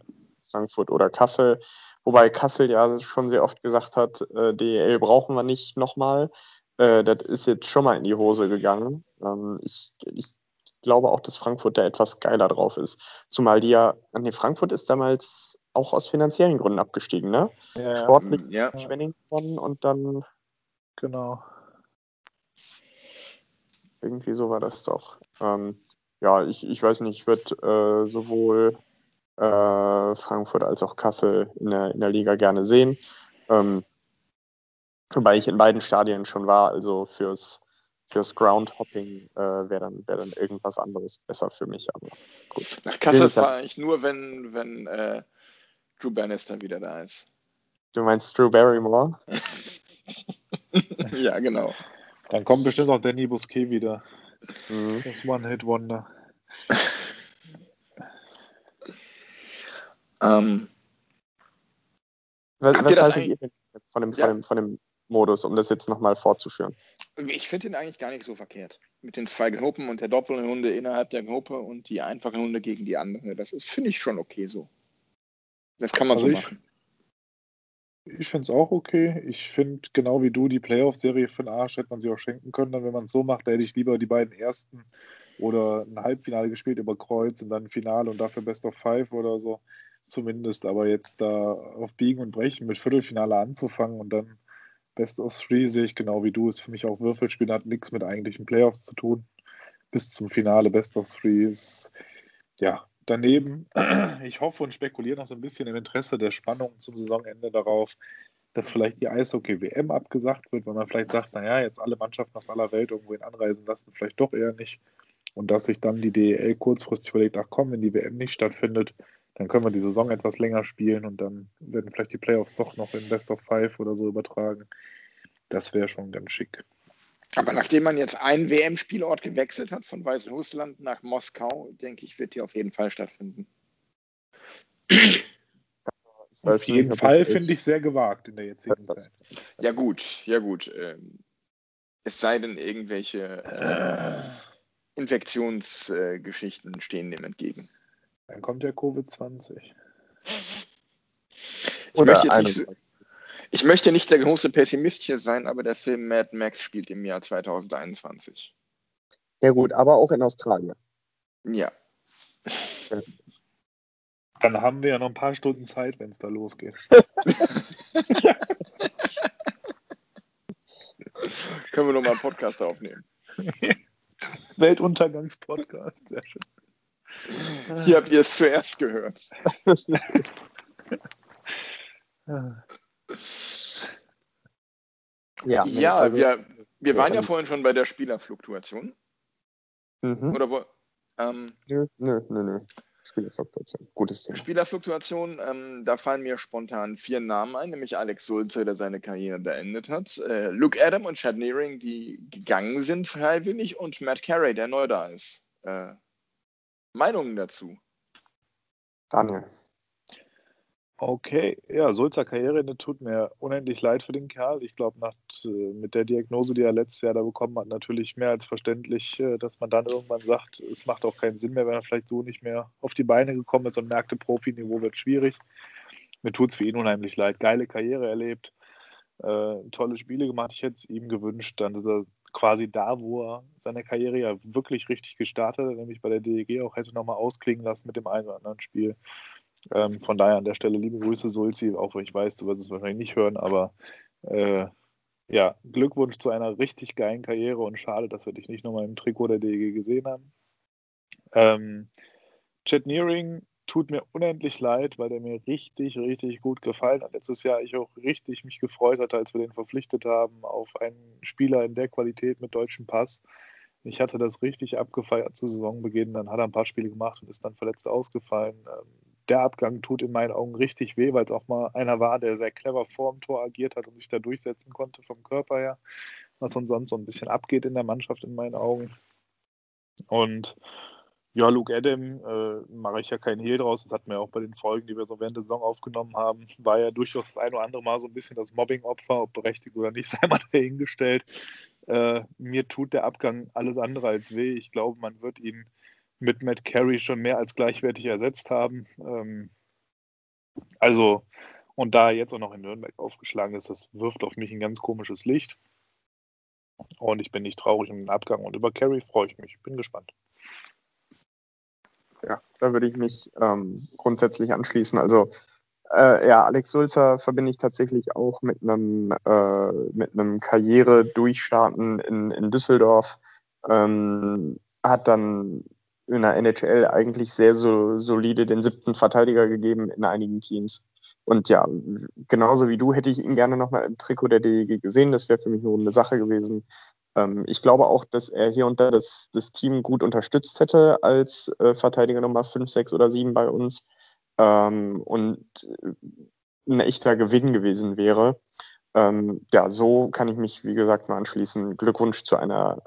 Frankfurt oder Kassel. Wobei Kassel ja schon sehr oft gesagt hat, äh, DEL brauchen wir nicht nochmal. Äh, das ist jetzt schon mal in die Hose gegangen. Ähm, ich, ich glaube auch, dass Frankfurt da etwas geiler drauf ist. Zumal die ja, nee, Frankfurt ist damals auch aus finanziellen Gründen abgestiegen, ne? Ja, Sportlich Ja, Schwenning gewonnen und dann genau. irgendwie so war das doch. Ähm, ja, ich, ich weiß nicht, ich würde äh, sowohl äh, Frankfurt als auch Kassel in der, in der Liga gerne sehen. Ähm, wobei ich in beiden Stadien schon war, also fürs fürs Groundhopping äh, wäre dann, wär dann irgendwas anderes besser für mich. Aber gut. Nach Kassel fahre ich nur, wenn, wenn äh, Drew Bannister wieder da ist. Du meinst Drew Barrymore? ja, genau. Dann kommt bestimmt auch Danny Busquet wieder. Mhm. Das One-Hit-Wonder. ähm, was, was haltet ihr von dem, ja. von, dem, von dem Modus, um das jetzt nochmal fortzuführen? Ich finde ihn eigentlich gar nicht so verkehrt. Mit den zwei Gruppen und der Doppelhunde innerhalb der Gruppe und die einfachen Hunde gegen die andere. Das ist, finde ich, schon okay so. Das kann man also so ich, machen. Ich finde es auch okay. Ich finde, genau wie du, die Playoff-Serie für den Arsch hätte man sie auch schenken können. Dann, wenn man es so macht, da hätte ich lieber die beiden ersten oder ein Halbfinale gespielt über Kreuz und dann ein Finale und dafür Best of Five oder so. Zumindest. Aber jetzt da auf Biegen und Brechen mit Viertelfinale anzufangen und dann Best of Three sehe ich genau wie du. Ist für mich auch Würfelspiel, hat nichts mit eigentlichen Playoffs zu tun. Bis zum Finale Best of Three ist ja daneben. Ich hoffe und spekuliere noch so ein bisschen im Interesse der Spannung zum Saisonende darauf, dass vielleicht die Eishockey-WM abgesagt wird, weil man vielleicht sagt, naja, jetzt alle Mannschaften aus aller Welt irgendwohin anreisen lassen, vielleicht doch eher nicht. Und dass sich dann die DEL kurzfristig überlegt, ach komm, wenn die WM nicht stattfindet, dann können wir die Saison etwas länger spielen und dann werden vielleicht die Playoffs doch noch in Best of Five oder so übertragen. Das wäre schon ganz schick. Aber nachdem man jetzt einen WM-Spielort gewechselt hat, von Weißrussland nach Moskau, denke ich, wird die auf jeden Fall stattfinden. Auf jeden Fall finde ich sehr gewagt in der jetzigen Zeit. Ja gut, ja gut. Ähm, es sei denn, irgendwelche äh, Infektionsgeschichten stehen dem entgegen. Dann kommt ja Covid-20. Ich möchte, nicht, ich möchte nicht der große Pessimist hier sein, aber der Film Mad Max spielt im Jahr 2021. Ja gut, aber auch in Australien. Ja. Dann haben wir ja noch ein paar Stunden Zeit, wenn es da losgeht. Können wir noch mal einen Podcast aufnehmen. Weltuntergangspodcast, sehr schön. Hier habt ihr es zuerst gehört. Ja, ja also, wir, wir waren ja vorhin schon bei der Spielerfluktuation. Mhm. Oder wo? Ähm, nö, nö, nö, nö. Spielerfluktuation, gutes Thema. Spielerfluktuation, ähm, da fallen mir spontan vier Namen ein, nämlich Alex Sulze, der seine Karriere beendet hat, äh, Luke Adam und Chad Nearing, die gegangen sind freiwillig und Matt Carey, der neu da ist. Äh, Meinungen dazu? Daniel. Okay, ja, Sulzer Karriere tut mir unendlich leid für den Kerl. Ich glaube, äh, mit der Diagnose, die er letztes Jahr da bekommen hat, natürlich mehr als verständlich, äh, dass man dann irgendwann sagt, es macht auch keinen Sinn mehr, wenn er vielleicht so nicht mehr auf die Beine gekommen ist und merkte, Profiniveau wird schwierig. Mir tut es für ihn unheimlich leid. Geile Karriere erlebt, äh, tolle Spiele gemacht. Ich hätte es ihm gewünscht, dann, dass er quasi da, wo er seine Karriere ja wirklich richtig gestartet hat, nämlich bei der DEG auch hätte nochmal ausklingen lassen mit dem einen oder anderen Spiel. Ähm, von daher an der Stelle liebe Grüße, Sulzi, auch wenn ich weiß, du wirst es wahrscheinlich nicht hören, aber äh, ja, Glückwunsch zu einer richtig geilen Karriere und schade, dass wir dich nicht nochmal im Trikot der DEG gesehen haben. Ähm, Chet Nearing tut mir unendlich leid, weil der mir richtig, richtig gut gefallen hat. Letztes Jahr ich auch richtig mich gefreut hatte, als wir den verpflichtet haben auf einen Spieler in der Qualität mit deutschem Pass. Ich hatte das richtig abgefeiert zu Saisonbeginn. Dann hat er ein paar Spiele gemacht und ist dann verletzt ausgefallen. Der Abgang tut in meinen Augen richtig weh, weil es auch mal einer war, der sehr clever vorm Tor agiert hat und sich da durchsetzen konnte vom Körper her, was sonst so ein bisschen abgeht in der Mannschaft in meinen Augen. Und ja, Luke Adam äh, mache ich ja keinen Hehl draus. Das hatten wir auch bei den Folgen, die wir so während der Saison aufgenommen haben. War ja durchaus das ein oder andere Mal so ein bisschen das Mobbing-Opfer, ob berechtigt oder nicht, sei mal dahingestellt. Äh, mir tut der Abgang alles andere als weh. Ich glaube, man wird ihn mit Matt Carey schon mehr als gleichwertig ersetzt haben. Ähm, also, und da er jetzt auch noch in Nürnberg aufgeschlagen ist, das wirft auf mich ein ganz komisches Licht. Und ich bin nicht traurig um den Abgang. Und über Carey freue ich mich. Bin gespannt ja, da würde ich mich ähm, grundsätzlich anschließen. Also äh, ja, Alex Sulzer verbinde ich tatsächlich auch mit einem äh, mit einem Karriere-Durchstarten in, in Düsseldorf. Ähm, hat dann in der NHL eigentlich sehr so, solide den siebten Verteidiger gegeben in einigen Teams. Und ja, genauso wie du hätte ich ihn gerne nochmal im Trikot der DEG gesehen. Das wäre für mich eine runde Sache gewesen. Ähm, ich glaube auch, dass er hier und da das, das Team gut unterstützt hätte als äh, Verteidiger Nummer 5, 6 oder 7 bei uns ähm, und äh, ein echter Gewinn gewesen wäre. Ähm, ja, so kann ich mich, wie gesagt, mal anschließen. Glückwunsch zu einer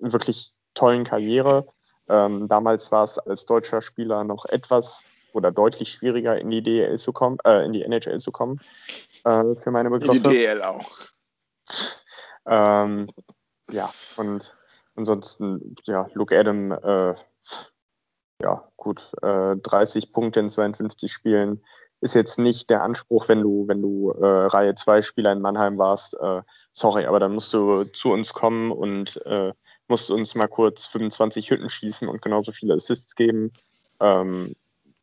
wirklich tollen Karriere. Ähm, damals war es als deutscher Spieler noch etwas oder deutlich schwieriger, in die DL zu kommen, äh, in die NHL zu kommen, äh, für meine Begriffe. In die DL auch. ähm, ja, und ansonsten, ja, Luke Adam, äh, ja, gut, äh, 30 Punkte in 52 Spielen ist jetzt nicht der Anspruch, wenn du, wenn du äh, Reihe 2 Spieler in Mannheim warst. Äh, sorry, aber dann musst du zu uns kommen und äh, musst uns mal kurz 25 Hütten schießen und genauso viele Assists geben. Ähm,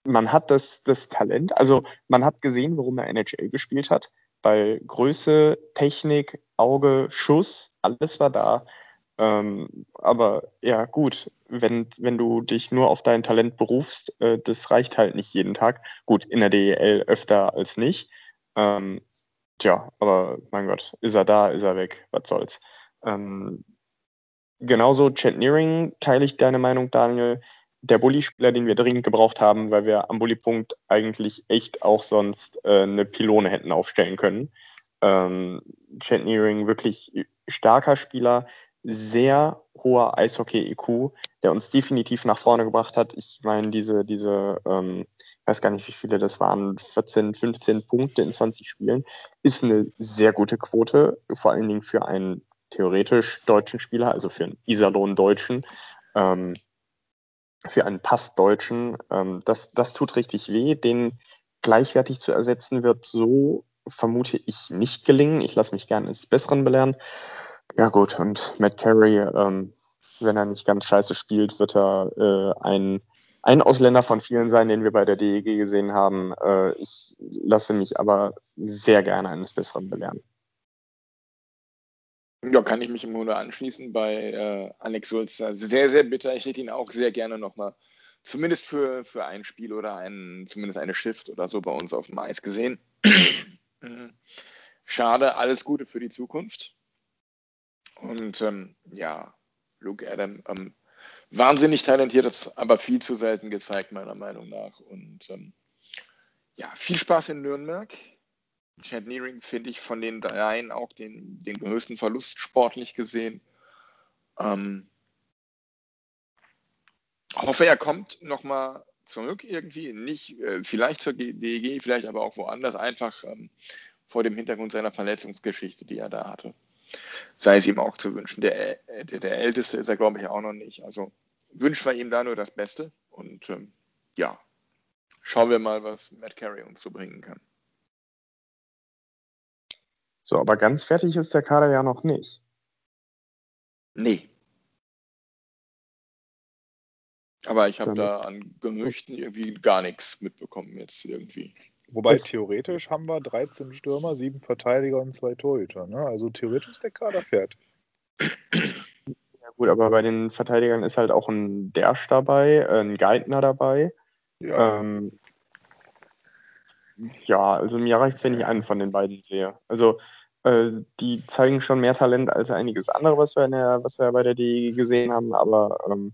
man hat das, das Talent, also man hat gesehen, warum er NHL gespielt hat, weil Größe, Technik, Auge, Schuss, alles war da. Ähm, aber ja, gut, wenn, wenn du dich nur auf dein Talent berufst, äh, das reicht halt nicht jeden Tag. Gut, in der DEL öfter als nicht. Ähm, tja, aber mein Gott, ist er da, ist er weg, was soll's. Ähm, genauso Chat Nearing teile ich deine Meinung, Daniel. Der Bully-Spieler, den wir dringend gebraucht haben, weil wir am Bully-Punkt eigentlich echt auch sonst äh, eine Pylone hätten aufstellen können. Ähm, Chat Nearing wirklich starker Spieler, sehr hoher Eishockey-IQ, der uns definitiv nach vorne gebracht hat. Ich meine, diese, diese, ähm, ich weiß gar nicht, wie viele das waren, 14, 15 Punkte in 20 Spielen, ist eine sehr gute Quote, vor allen Dingen für einen theoretisch deutschen Spieler, also für einen Iserlohn-Deutschen, ähm, für einen Pass-Deutschen. Ähm, das, das tut richtig weh. Den gleichwertig zu ersetzen wird so, vermute ich, nicht gelingen. Ich lasse mich gerne ins Besseren belehren. Ja gut, und Matt Carey, ähm, wenn er nicht ganz scheiße spielt, wird er äh, ein, ein Ausländer von vielen sein, den wir bei der DEG gesehen haben. Äh, ich lasse mich aber sehr gerne eines Besseren belehren. Ja, kann ich mich im Grunde anschließen bei äh, Alex Sulzer. Sehr, sehr bitter. Ich hätte ihn auch sehr gerne nochmal, zumindest für, für ein Spiel oder ein, zumindest eine Shift oder so bei uns auf dem Eis gesehen. Schade, alles Gute für die Zukunft. Und ähm, ja, Luke Adam, ähm, wahnsinnig talentiert, aber viel zu selten gezeigt, meiner Meinung nach. Und ähm, ja, viel Spaß in Nürnberg. Chad Nearing finde ich von den dreien auch den, den größten Verlust sportlich gesehen. Ähm, hoffe, er kommt nochmal zurück irgendwie, nicht äh, vielleicht zur DEG, vielleicht aber auch woanders, einfach ähm, vor dem Hintergrund seiner Verletzungsgeschichte, die er da hatte sei es ihm auch zu wünschen. Der, der, der Älteste ist er, glaube ich, auch noch nicht. Also wünschen wir ihm da nur das Beste. Und ähm, ja, schauen wir mal, was Matt Carey uns so bringen kann. So, aber ganz fertig ist der Kader ja noch nicht. Nee. Aber ich habe da an Gerüchten irgendwie gar nichts mitbekommen jetzt irgendwie. Wobei das theoretisch haben wir 13 Stürmer, 7 Verteidiger und 2 Torhüter. Ne? Also theoretisch ist der Kader fertig. Ja gut, aber bei den Verteidigern ist halt auch ein Dersch dabei, ein Geithner dabei. Ja. Ähm, ja, also mir reicht es, wenn ich einen von den beiden sehe. Also äh, die zeigen schon mehr Talent als einiges andere, was wir, in der, was wir bei der DE gesehen haben, aber ähm,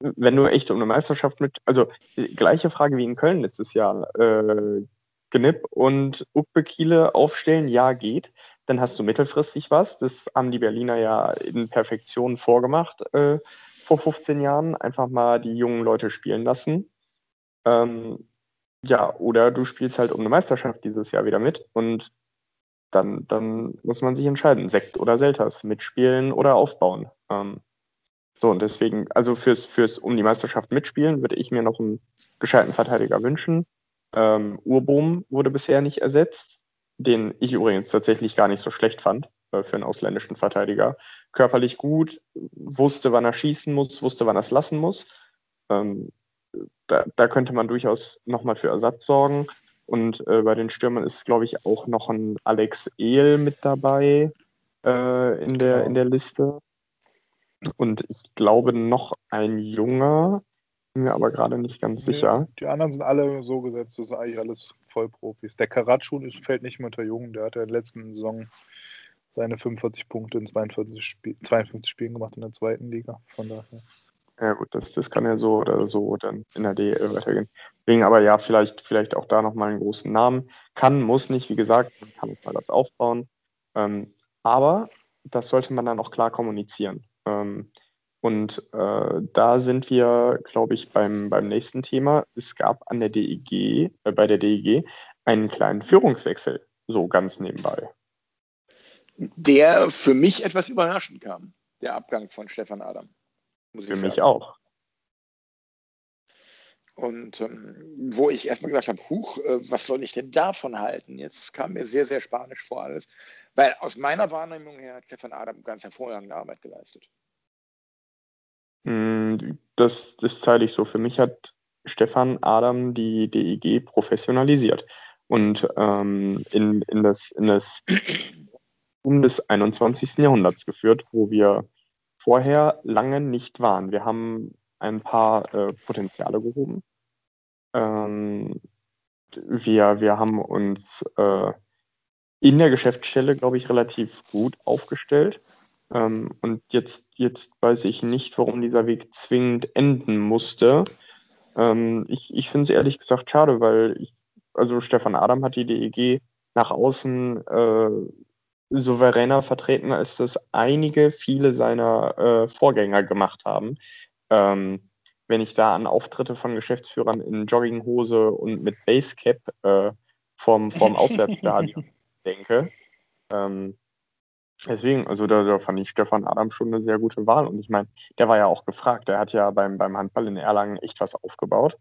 wenn du echt um eine Meisterschaft mit, also gleiche Frage wie in Köln letztes Jahr, äh, Gnipp und Ukbekiele aufstellen, ja, geht, dann hast du mittelfristig was. Das haben die Berliner ja in Perfektion vorgemacht äh, vor 15 Jahren. Einfach mal die jungen Leute spielen lassen. Ähm, ja, oder du spielst halt um eine Meisterschaft dieses Jahr wieder mit und dann, dann muss man sich entscheiden, Sekt oder Selters, mitspielen oder aufbauen. Ähm, so, und deswegen, also fürs, fürs um die Meisterschaft mitspielen, würde ich mir noch einen gescheiten Verteidiger wünschen. Ähm, Urbohm wurde bisher nicht ersetzt, den ich übrigens tatsächlich gar nicht so schlecht fand äh, für einen ausländischen Verteidiger. Körperlich gut, wusste, wann er schießen muss, wusste, wann er es lassen muss. Ähm, da, da, könnte man durchaus nochmal für Ersatz sorgen. Und äh, bei den Stürmern ist, glaube ich, auch noch ein Alex Ehl mit dabei äh, in, der, in der Liste. Und ich glaube noch ein junger, bin mir aber gerade nicht ganz nee, sicher. Die anderen sind alle so gesetzt, das sind eigentlich alles Vollprofis. Der Karatschun fällt nicht mehr unter Jungen, der hat ja in der letzten Saison seine 45 Punkte in 42, Spiel, 52 Spielen gemacht in der zweiten Liga. Von daher. Ja gut, das, das kann ja so oder so dann in der DL weitergehen. Deswegen aber ja, vielleicht, vielleicht auch da nochmal einen großen Namen. Kann, muss nicht, wie gesagt, man kann mal das aufbauen. Ähm, aber das sollte man dann auch klar kommunizieren. Ähm, und äh, da sind wir, glaube ich, beim, beim nächsten Thema. Es gab an der DEG, äh, bei der DEG einen kleinen Führungswechsel, so ganz nebenbei. Der für mich etwas überraschend kam, der Abgang von Stefan Adam. Für mich auch. Und ähm, wo ich erstmal gesagt habe, huch, äh, was soll ich denn davon halten? Jetzt kam mir sehr, sehr spanisch vor alles. Weil aus meiner Wahrnehmung her hat Stefan Adam ganz hervorragende Arbeit geleistet. Hm, das, das teile ich so. Für mich hat Stefan Adam die DEG professionalisiert und ähm, in, in das, in das um des 21. Jahrhunderts geführt, wo wir vorher lange nicht waren. Wir haben ein paar äh, Potenziale gehoben. Ähm, wir, wir haben uns äh, in der Geschäftsstelle, glaube ich, relativ gut aufgestellt. Ähm, und jetzt, jetzt weiß ich nicht, warum dieser Weg zwingend enden musste. Ähm, ich ich finde es ehrlich gesagt schade, weil ich, also Stefan Adam hat die DEG nach außen äh, souveräner vertreten, als das einige, viele seiner äh, Vorgänger gemacht haben. Ähm, wenn ich da an Auftritte von Geschäftsführern in Jogginghose und mit Basecap äh, vom, vom Auswärtsstadion denke. Ähm, deswegen, also da, da, fand ich Stefan Adam schon eine sehr gute Wahl. Und ich meine, der war ja auch gefragt. Der hat ja beim, beim Handball in Erlangen echt was aufgebaut.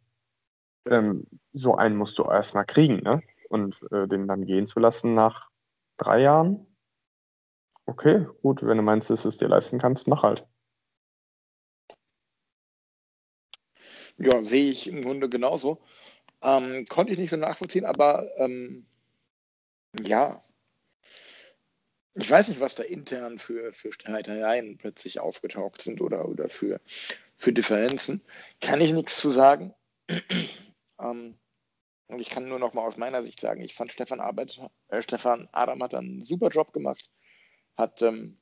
Ähm, so einen musst du erstmal kriegen, ne? Und äh, den dann gehen zu lassen nach drei Jahren, Okay, gut, wenn du meinst, dass du es dir leisten kannst, mach halt. Ja, sehe ich im Grunde genauso. Ähm, konnte ich nicht so nachvollziehen, aber ähm, ja, ich weiß nicht, was da intern für, für Streitereien plötzlich aufgetaucht sind oder, oder für, für Differenzen. Kann ich nichts zu sagen. ähm, und ich kann nur noch mal aus meiner Sicht sagen, ich fand Stefan, Arbeit, äh, Stefan Adam hat einen super Job gemacht hat ähm,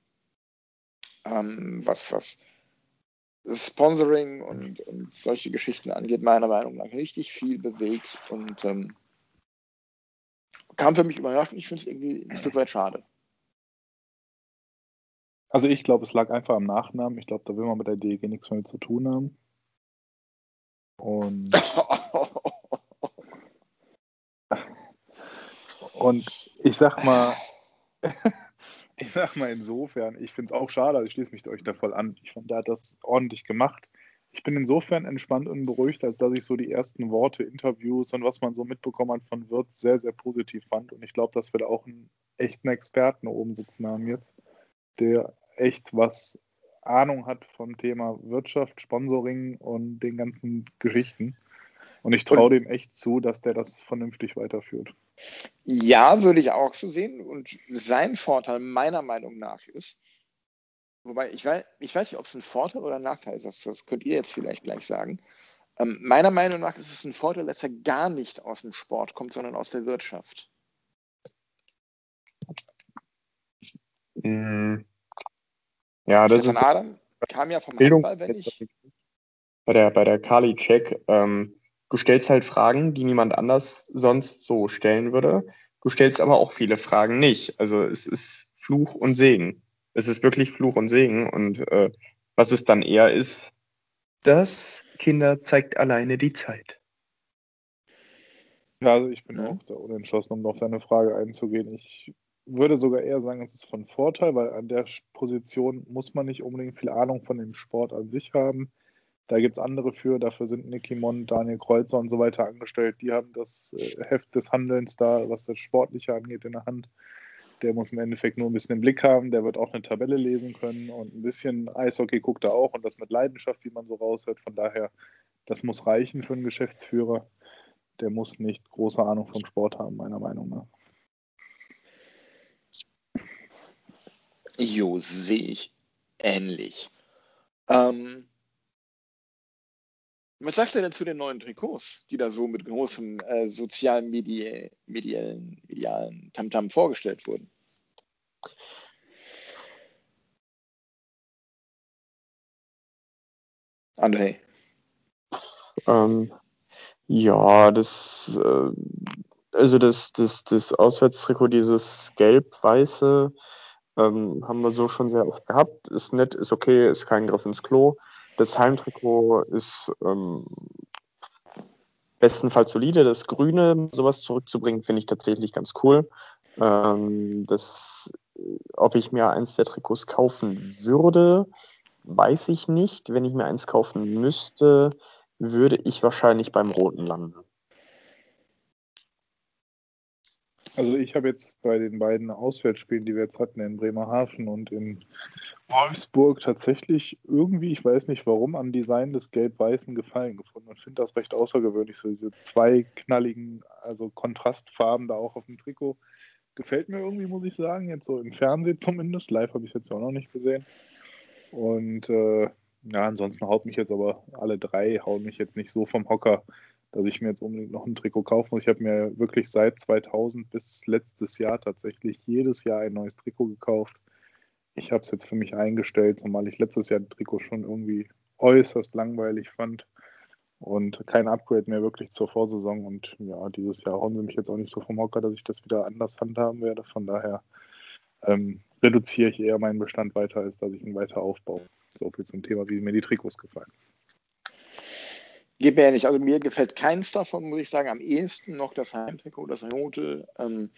ähm, was, was Sponsoring und, und, solche Geschichten angeht, meiner Meinung nach richtig viel bewegt und ähm, kam für mich überraschend. Ich finde es irgendwie ein Stück weit schade. Also ich glaube, es lag einfach am Nachnamen. Ich glaube, da will man mit der DEG nichts mehr zu tun haben. Und, und ich sag mal, ich sag mal insofern, ich finde es auch schade, also ich schließe mich euch da voll an. Ich fand, der hat das ordentlich gemacht. Ich bin insofern entspannt und beruhigt, als dass ich so die ersten Worte, Interviews und was man so mitbekommen hat von Wirt sehr, sehr positiv fand. Und ich glaube, dass wir da auch einen echten Experten oben sitzen haben jetzt, der echt was Ahnung hat vom Thema Wirtschaft, Sponsoring und den ganzen Geschichten. Und ich traue dem echt zu, dass der das vernünftig weiterführt. Ja, würde ich auch so sehen. Und sein Vorteil meiner Meinung nach ist, wobei ich weiß, ich weiß nicht, ob es ein Vorteil oder ein Nachteil ist, das, das könnt ihr jetzt vielleicht gleich sagen. Ähm, meiner Meinung nach ist es ein Vorteil, dass er gar nicht aus dem Sport kommt, sondern aus der Wirtschaft. Mm. Ja, das Stefan ist. Adam kam ja vom Bildung Handball, wenn ich. Bei der, bei der Kali-Check ähm, du stellst halt Fragen, die niemand anders sonst so stellen würde. Du stellst aber auch viele Fragen nicht. Also es ist Fluch und Segen. Es ist wirklich Fluch und Segen. Und äh, was es dann eher ist, das Kinder zeigt alleine die Zeit. Ja, also ich bin auch da unentschlossen, um auf deine Frage einzugehen. Ich würde sogar eher sagen, es ist von Vorteil, weil an der Position muss man nicht unbedingt viel Ahnung von dem Sport an sich haben. Da gibt es andere für, dafür sind Nicky Mon, Daniel Kreuzer und so weiter angestellt. Die haben das äh, Heft des Handelns da, was das Sportliche angeht, in der Hand. Der muss im Endeffekt nur ein bisschen im Blick haben, der wird auch eine Tabelle lesen können und ein bisschen Eishockey guckt er auch und das mit Leidenschaft, wie man so raushört. Von daher, das muss reichen für einen Geschäftsführer. Der muss nicht große Ahnung vom Sport haben, meiner Meinung nach. Jo, sehe ich ähnlich. Ähm, was sagst du denn zu den neuen Trikots, die da so mit großem äh, sozialen, medialen, medialen Tamtam vorgestellt wurden? André. Ähm, ja, das, äh, also das, das, das Auswärtstrikot, dieses gelb-weiße, ähm, haben wir so schon sehr oft gehabt. Ist nett, ist okay, ist kein Griff ins Klo. Das Heimtrikot ist ähm, bestenfalls solide. Das Grüne, sowas zurückzubringen, finde ich tatsächlich ganz cool. Ähm, das, ob ich mir eins der Trikots kaufen würde, weiß ich nicht. Wenn ich mir eins kaufen müsste, würde ich wahrscheinlich beim Roten landen. Also ich habe jetzt bei den beiden Auswärtsspielen, die wir jetzt hatten, in Bremerhaven und in Wolfsburg tatsächlich irgendwie, ich weiß nicht warum, am Design des Gelb-Weißen gefallen gefunden und finde das recht außergewöhnlich. So diese zwei knalligen, also Kontrastfarben da auch auf dem Trikot. Gefällt mir irgendwie, muss ich sagen, jetzt so im Fernsehen zumindest. Live habe ich jetzt auch noch nicht gesehen. Und äh, ja, ansonsten haut mich jetzt aber alle drei, hauen mich jetzt nicht so vom Hocker dass ich mir jetzt unbedingt noch ein Trikot kaufen muss. Ich habe mir wirklich seit 2000 bis letztes Jahr tatsächlich jedes Jahr ein neues Trikot gekauft. Ich habe es jetzt für mich eingestellt, zumal ich letztes Jahr ein Trikot schon irgendwie äußerst langweilig fand und kein Upgrade mehr wirklich zur Vorsaison. Und ja, dieses Jahr hauen sie mich jetzt auch nicht so vom Hocker, dass ich das wieder anders handhaben werde. Von daher ähm, reduziere ich eher meinen Bestand weiter, als dass ich ihn weiter aufbaue. So viel zum Thema, wie mir die Trikots gefallen. Geht mir ja nicht. Also mir gefällt keins davon, muss ich sagen. Am ehesten noch das Heimtrikot, das rote. Ähm,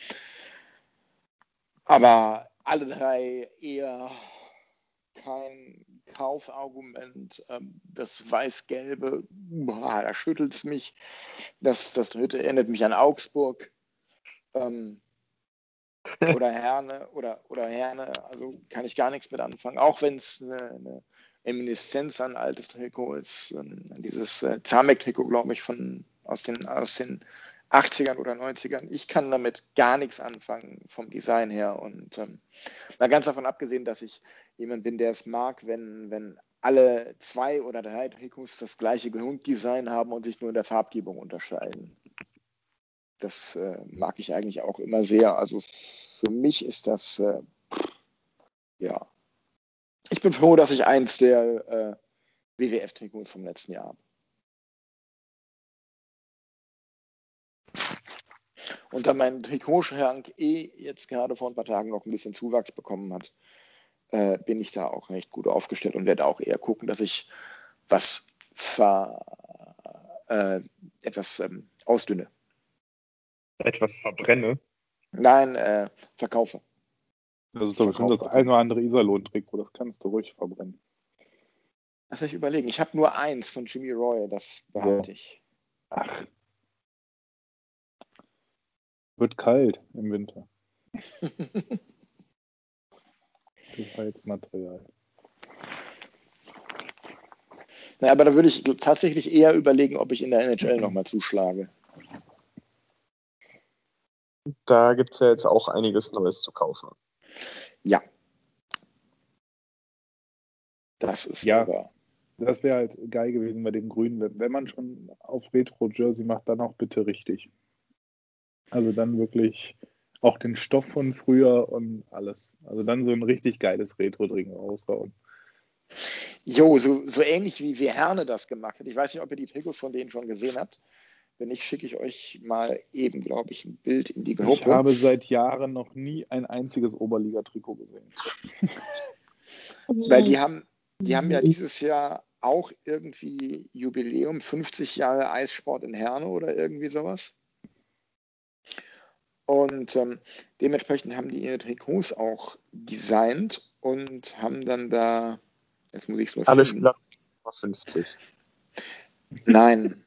aber alle drei eher kein Kaufargument. Ähm, das weiß-gelbe, da schüttelt es mich. Das, das dritte erinnert mich an Augsburg. Ähm, oder Herne oder, oder Herne, also kann ich gar nichts mit anfangen, auch wenn es eine, eine Reminiszenz an altes Trikot ist. Ähm, dieses äh, Zamek-Trikot, glaube ich, von, aus, den, aus den 80ern oder 90ern. Ich kann damit gar nichts anfangen vom Design her. Und ähm, mal ganz davon abgesehen, dass ich jemand bin, der es mag, wenn, wenn alle zwei oder drei Trikots das gleiche Grunddesign haben und sich nur in der Farbgebung unterscheiden. Das äh, mag ich eigentlich auch immer sehr. Also für mich ist das äh, ja ich bin froh, dass ich eins der äh, WWF-Trikots vom letzten Jahr habe. Und da mein Trikotschrank eh jetzt gerade vor ein paar Tagen noch ein bisschen Zuwachs bekommen hat, äh, bin ich da auch recht gut aufgestellt und werde auch eher gucken, dass ich was ver, äh, etwas ähm, ausdünne. Etwas verbrenne? Nein, äh, verkaufe. Das ist doch bestimmt das ein oder andere Iserlohn-Trikot, das kannst du ruhig verbrennen. Lass mich überlegen. Ich habe nur eins von Jimmy Roy, das behalte ich. Ach. Wird kalt im Winter. Heizmaterial. Na, aber da würde ich tatsächlich eher überlegen, ob ich in der NHL nochmal zuschlage. Da gibt es ja jetzt auch einiges Neues zu kaufen. Ja. Das ist ja. Wahr. Das wäre halt geil gewesen bei dem Grünen. Wenn man schon auf Retro-Jersey macht, dann auch bitte richtig. Also dann wirklich auch den Stoff von früher und alles. Also dann so ein richtig geiles Retro-Ding raushauen. Jo, so, so ähnlich wie, wie Herne das gemacht hat. Ich weiß nicht, ob ihr die Trikots von denen schon gesehen habt. Wenn nicht, schicke ich euch mal eben, glaube ich, ein Bild in die Gruppe. Ich habe seit Jahren noch nie ein einziges Oberliga-Trikot gesehen. Weil die haben, die haben ja dieses Jahr auch irgendwie Jubiläum, 50 Jahre Eissport in Herne oder irgendwie sowas. Und ähm, dementsprechend haben die ihre Trikots auch designt und haben dann da, jetzt muss ich es mal Alle Spieler 50. Nein,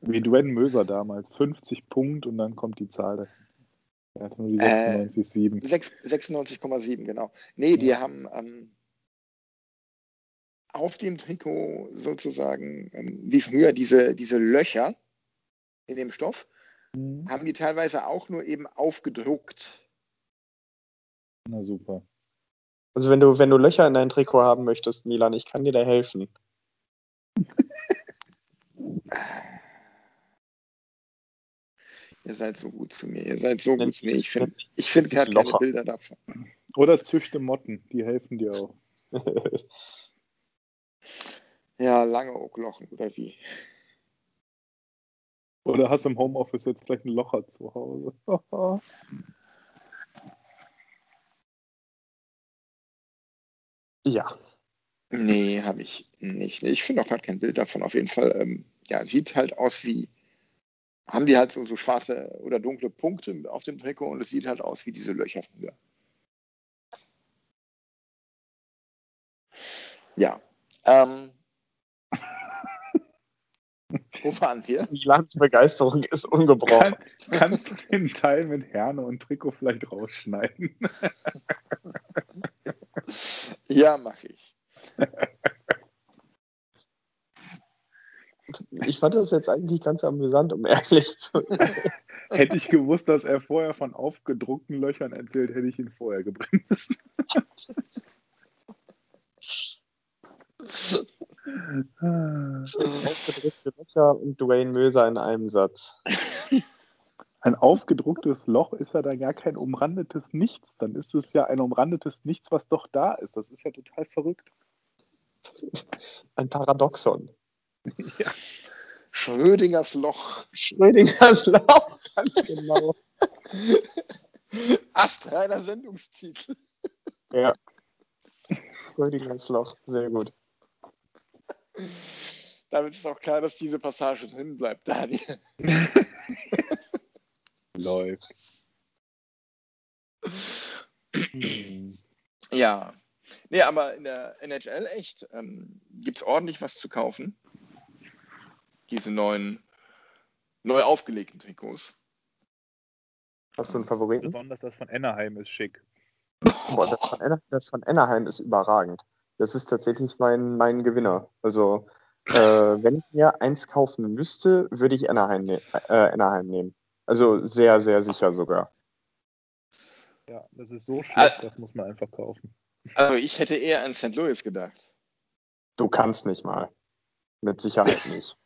wie Dwayne Möser damals, 50 Punkte und dann kommt die Zahl dahin. Er hatte nur die 96,7. Äh, 96,7, genau. Nee, die haben ähm, auf dem Trikot sozusagen, ähm, wie früher, diese, diese Löcher in dem Stoff, mhm. haben die teilweise auch nur eben aufgedruckt. Na super. Also wenn du, wenn du Löcher in dein Trikot haben möchtest, Milan, ich kann dir da helfen. Ihr seid so gut zu mir. Ihr seid so gut zu mir. Ich finde ich find gerade keine Bilder davon. Oder züchte Motten, die helfen dir auch. Ja, lange Ocklochen, oder wie? Oder hast du im Homeoffice jetzt vielleicht ein Locher zu Hause? Ja. Nee, habe ich nicht. Ich finde auch gerade kein Bild davon. Auf jeden Fall, ähm, ja, sieht halt aus wie, haben die halt so, so schwarze oder dunkle Punkte auf dem Trikot und es sieht halt aus wie diese Löcher früher. Ja. Ähm, wo waren wir? Milans Begeisterung ist ungebrochen. Kann, kannst du den Teil mit Herne und Trikot vielleicht rausschneiden? Ja, mache ich. Ich fand das jetzt eigentlich ganz amüsant, um ehrlich zu sein. Hätte ich gewusst, dass er vorher von aufgedruckten Löchern erzählt, hätte ich ihn vorher gebremst. Aufgedrückte Löcher und Dwayne Möser in einem Satz. Ein aufgedrucktes Loch ist ja dann gar kein umrandetes Nichts. Dann ist es ja ein umrandetes Nichts, was doch da ist. Das ist ja total verrückt. Ein Paradoxon. Ja. Schrödingers Loch. Schrödingers Loch, ganz genau. Astreiner Sendungstitel. Ja. Schrödingers Loch, sehr gut. Damit ist auch klar, dass diese Passage drin bleibt, Daniel. Läuft. Ja. Nee, aber in der NHL echt ähm, gibt es ordentlich was zu kaufen. Diese neuen, neu aufgelegten Trikots. Hast du einen Favoriten? Besonders das von Anaheim ist schick. Boah, das, von Ana- das von Anaheim ist überragend. Das ist tatsächlich mein, mein Gewinner. Also, äh, wenn ich mir eins kaufen müsste, würde ich Anaheim, ne äh, Anaheim nehmen. Also sehr, sehr sicher sogar. Ja, das ist so schlecht, das muss man einfach kaufen. Also ich hätte eher an St. Louis gedacht. Du kannst nicht mal. Mit Sicherheit nicht.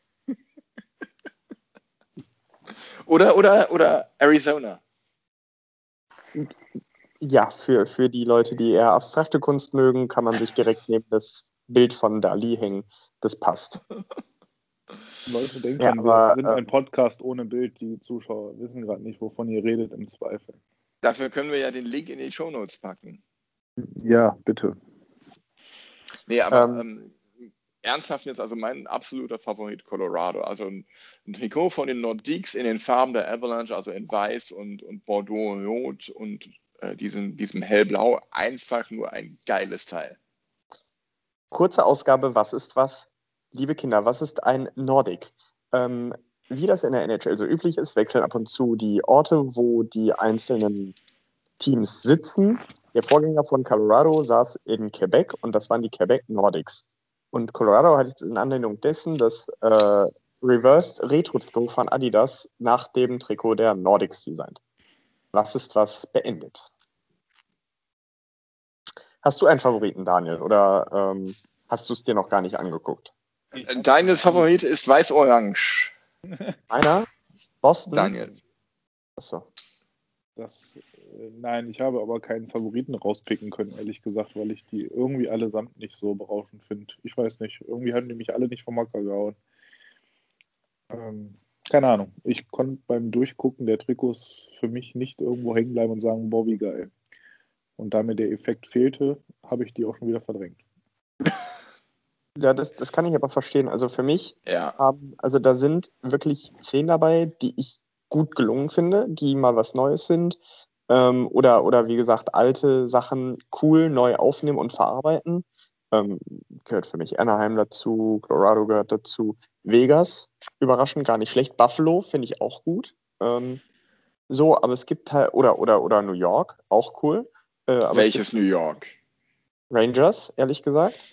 Oder, oder, oder Arizona. Ja, für, für die Leute, die eher abstrakte Kunst mögen, kann man sich direkt neben das Bild von Dali hängen. Das passt. Leute denken, Ja, wir aber, sind äh, ein Podcast ohne Bild. Die Zuschauer wissen gerade nicht, wovon ihr redet im Zweifel. Dafür können wir ja den Link in die Shownotes packen. Ja, bitte. Nee, aber Ähm, ähm, ernsthaft jetzt, also mein absoluter Favorit Colorado. Also ein, ein Trikot von den Nordiques in den Farben der Avalanche, also in Weiß und, und Bordeaux-Rot und äh, diesem, diesem Hellblau. Einfach nur ein geiles Teil. Kurze Ausgabe, was ist was? Liebe Kinder, was ist ein Nordic? Ähm, wie das in der NHL so üblich ist, wechseln ab und zu die Orte, wo die einzelnen Teams sitzen. Der Vorgänger von Colorado saß in Quebec und das waren die Quebec Nordics. Und Colorado hat jetzt in Anlehnung dessen das äh, Reversed Retro-Trikot von Adidas nach dem Trikot der Nordics designt. Was ist was beendet? Hast du einen Favoriten, Daniel, oder ähm, hast du es dir noch gar nicht angeguckt? Deines Favorit ist Weiß-Orange, Einer? Boston? Daniel. Achso. Das, nein, ich habe aber keinen Favoriten rauspicken können, ehrlich gesagt, weil ich die irgendwie allesamt nicht so berauschend finde. Ich weiß nicht, irgendwie haben die mich alle nicht vom Hocker gehauen. Ähm, keine Ahnung. Ich konnte beim Durchgucken der Trikots für mich nicht irgendwo hängen bleiben und sagen, boah, wie geil. Und da mir der Effekt fehlte, habe ich die auch schon wieder verdrängt. Ja, das, das kann ich aber verstehen. Also für mich Ja. haben, also da sind wirklich zehn dabei, die ich gut gelungen finde, die mal was Neues sind. Ähm, oder, oder wie gesagt, alte Sachen cool neu aufnehmen und verarbeiten. Ähm, gehört für mich Anaheim dazu, Colorado gehört dazu. Vegas, überraschend gar nicht schlecht. Buffalo finde ich auch gut. Ähm, so, aber es gibt halt, oder, oder, oder New York, auch cool. Äh, Welches New York? Rangers, ehrlich gesagt.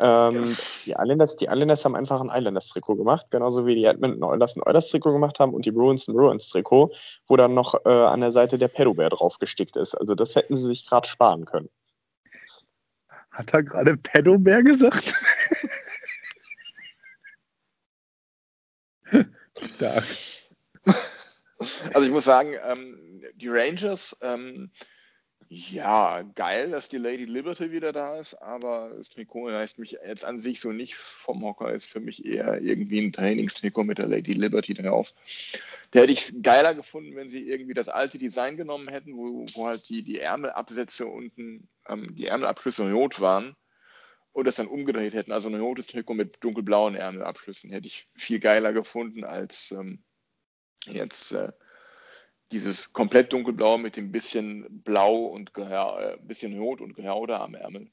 Ähm, die, Islanders, die Islanders haben einfach ein Islanders-Trikot gemacht, genauso wie die Edmonton Oilers ein Oilers-Trikot gemacht haben und die Bruins ein Bruins-Trikot, wo dann noch äh, an der Seite der Pedobär draufgestickt ist. Also das hätten sie sich gerade sparen können. Hat er gerade Pedobär gesagt? Stark. Also ich muss sagen, ähm, die Rangers, ähm, Ja, geil, dass die Lady Liberty wieder da ist, aber das Trikot reißt mich jetzt an sich so nicht vom Hocker. Ist für mich eher irgendwie ein Trainingstrikot mit der Lady Liberty drauf. Da hätte ich es geiler gefunden, wenn sie irgendwie das alte Design genommen hätten, wo, wo halt die, die Ärmelabsätze unten, ähm, die Ärmelabschlüsse rot waren und das dann umgedreht hätten. Also ein rotes Trikot mit dunkelblauen Ärmelabschlüssen hätte ich viel geiler gefunden als ähm, jetzt. Äh, dieses komplett dunkelblau mit dem bisschen blau und äh, bisschen rot und Gehauder am Ärmel.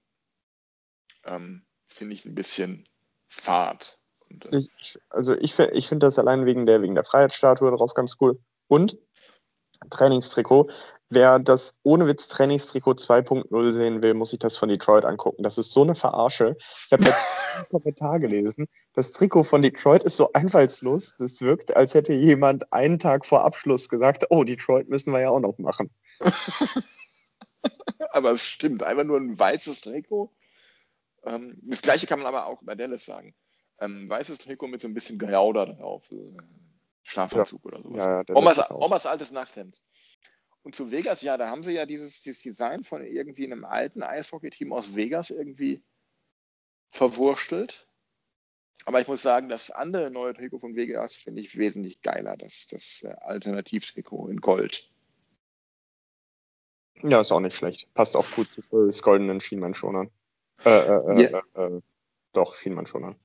Ähm, Finde ich ein bisschen fad. Äh, ich, also ich, ich finde das allein wegen der, wegen der Freiheitsstatue darauf ganz cool. Und Trainingstrikot. Wer das ohne Witz Trainingstrikot 2.0 sehen will, muss sich das von Detroit angucken. Das ist so eine Verarsche. Ich habe jetzt einen Kommentar gelesen. Das Trikot von Detroit ist so einfallslos. Das wirkt, als hätte jemand einen Tag vor Abschluss gesagt, oh, Detroit müssen wir ja auch noch machen. aber es stimmt. Einfach nur ein weißes Trikot. Ähm, das gleiche kann man aber auch bei Dallas sagen. Ähm, weißes Trikot mit so ein bisschen Gauder drauf. Schlafanzug ja. oder sowas. Ja, ja, Omas, Omas altes Nachthemd. Und zu Vegas, ja, da haben sie ja dieses, dieses Design von irgendwie einem alten Eishockey-Team aus Vegas irgendwie verwurstelt. Aber ich muss sagen, das andere neue Trikot von Vegas finde ich wesentlich geiler. Das, das äh, Alternativtrikot in Gold. Ja, ist auch nicht schlecht. Passt auch gut zu des goldenen Schienmanschonern. Äh, äh, yeah. äh, äh, doch, Schienmanschonern.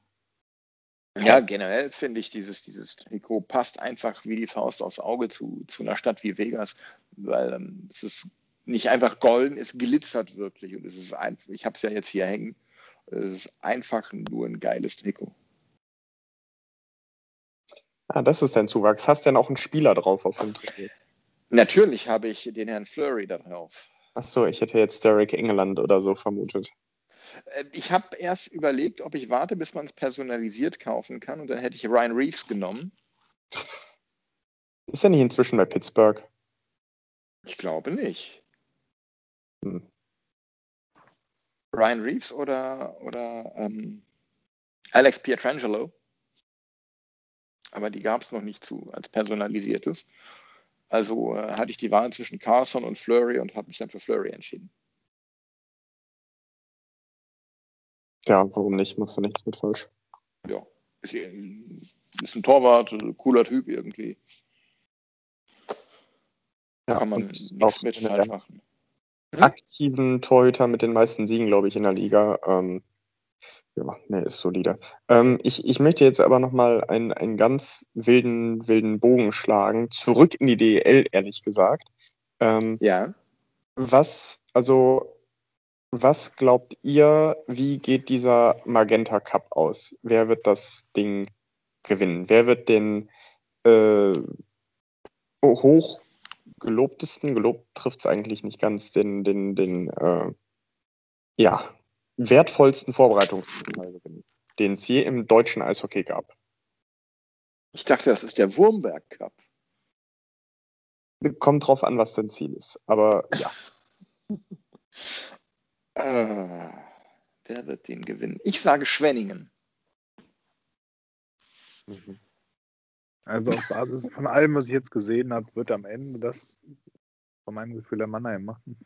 Ja, generell finde ich, dieses, dieses Trikot passt einfach wie die Faust aufs Auge zu, zu einer Stadt wie Vegas, weil ähm, es ist nicht einfach golden, es glitzert wirklich und es ist einfach, ich habe es ja jetzt hier hängen, es ist einfach nur ein geiles Trikot. Ah, das ist dein Zuwachs. Hast du denn auch einen Spieler drauf auf dem Trikot? Natürlich habe ich den Herrn Flurry da drauf. Achso, ich hätte jetzt Derek England oder so vermutet. Äh, ich habe erst überlegt, ob ich warte, bis man es personalisiert kaufen kann und dann hätte ich Ryan Reeves genommen. Ist er nicht inzwischen bei Pittsburgh? Ich glaube nicht. Hm. Ryan Reeves oder, oder ähm, Alex Pietrangelo. Aber die gab es noch nicht zu als personalisiertes. Also äh, hatte ich die Wahl zwischen Carson und Flurry und habe mich dann für Flurry entschieden. Ja, warum nicht? Machst du nichts mit falsch. Ja, ist, ist ein Torwart, cooler Typ irgendwie. Ja, Kann man nichts mit falsch machen. Hm? Aktiven Torhüter mit den meisten Siegen, glaube ich, in der Liga. Ähm, ja, ne, ist solide. Ähm, ich, ich möchte jetzt aber nochmal einen, einen ganz wilden, wilden Bogen schlagen. Zurück in die DEL, ehrlich gesagt. Ähm, ja. Was, also was glaubt ihr, wie geht dieser Magenta Cup aus? Wer wird das Ding gewinnen? Wer wird den äh, hoch gelobtesten, gelobt trifft es eigentlich nicht ganz, den, den, den äh, ja, wertvollsten Vorbereitungsteil gewinnen, den es je im deutschen Eishockey gab? Ich dachte, das ist der Wurmberg Cup. Kommt drauf an, was dein Ziel ist, aber ja. Äh, wer wird den gewinnen? Ich sage Schwenningen. Mhm. Also auf Basis von allem, was ich jetzt gesehen habe, wird am Ende das von meinem Gefühl der Mannheim machen.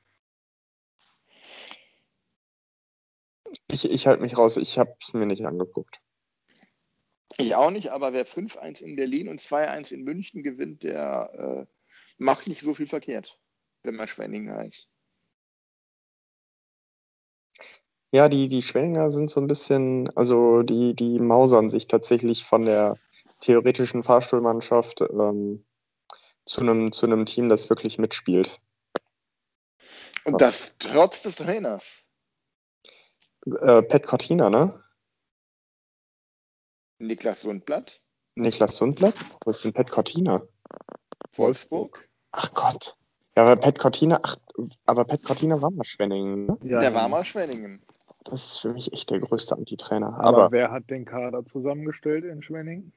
Ich, ich halte mich raus, ich habe es mir nicht angeguckt. Ich auch nicht, aber wer 5-1 in Berlin und 2-1 in München gewinnt, der äh, macht nicht so viel verkehrt, wenn man Schwenningen heißt. Ja, die, die Schwenninger sind so ein bisschen, also die, die mausern sich tatsächlich von der theoretischen Fahrstuhlmannschaft ähm, zu einem zu einem Team, das wirklich mitspielt. Und das trotz des Trainers. Äh, Pat Cortina, ne? Niklas Sundblatt. Niklas Sundblatt? Wo ist denn Pat Cortina? Wolfsburg. Ach Gott. Ja, aber Pat Cortina, ach, aber Pat Cortina war mal Schwenningen, ne? Ja, der war mal Schwenningen. Das ist für mich echt der größte Antitrainer. Aber, Aber wer hat den Kader zusammengestellt in Schwenning?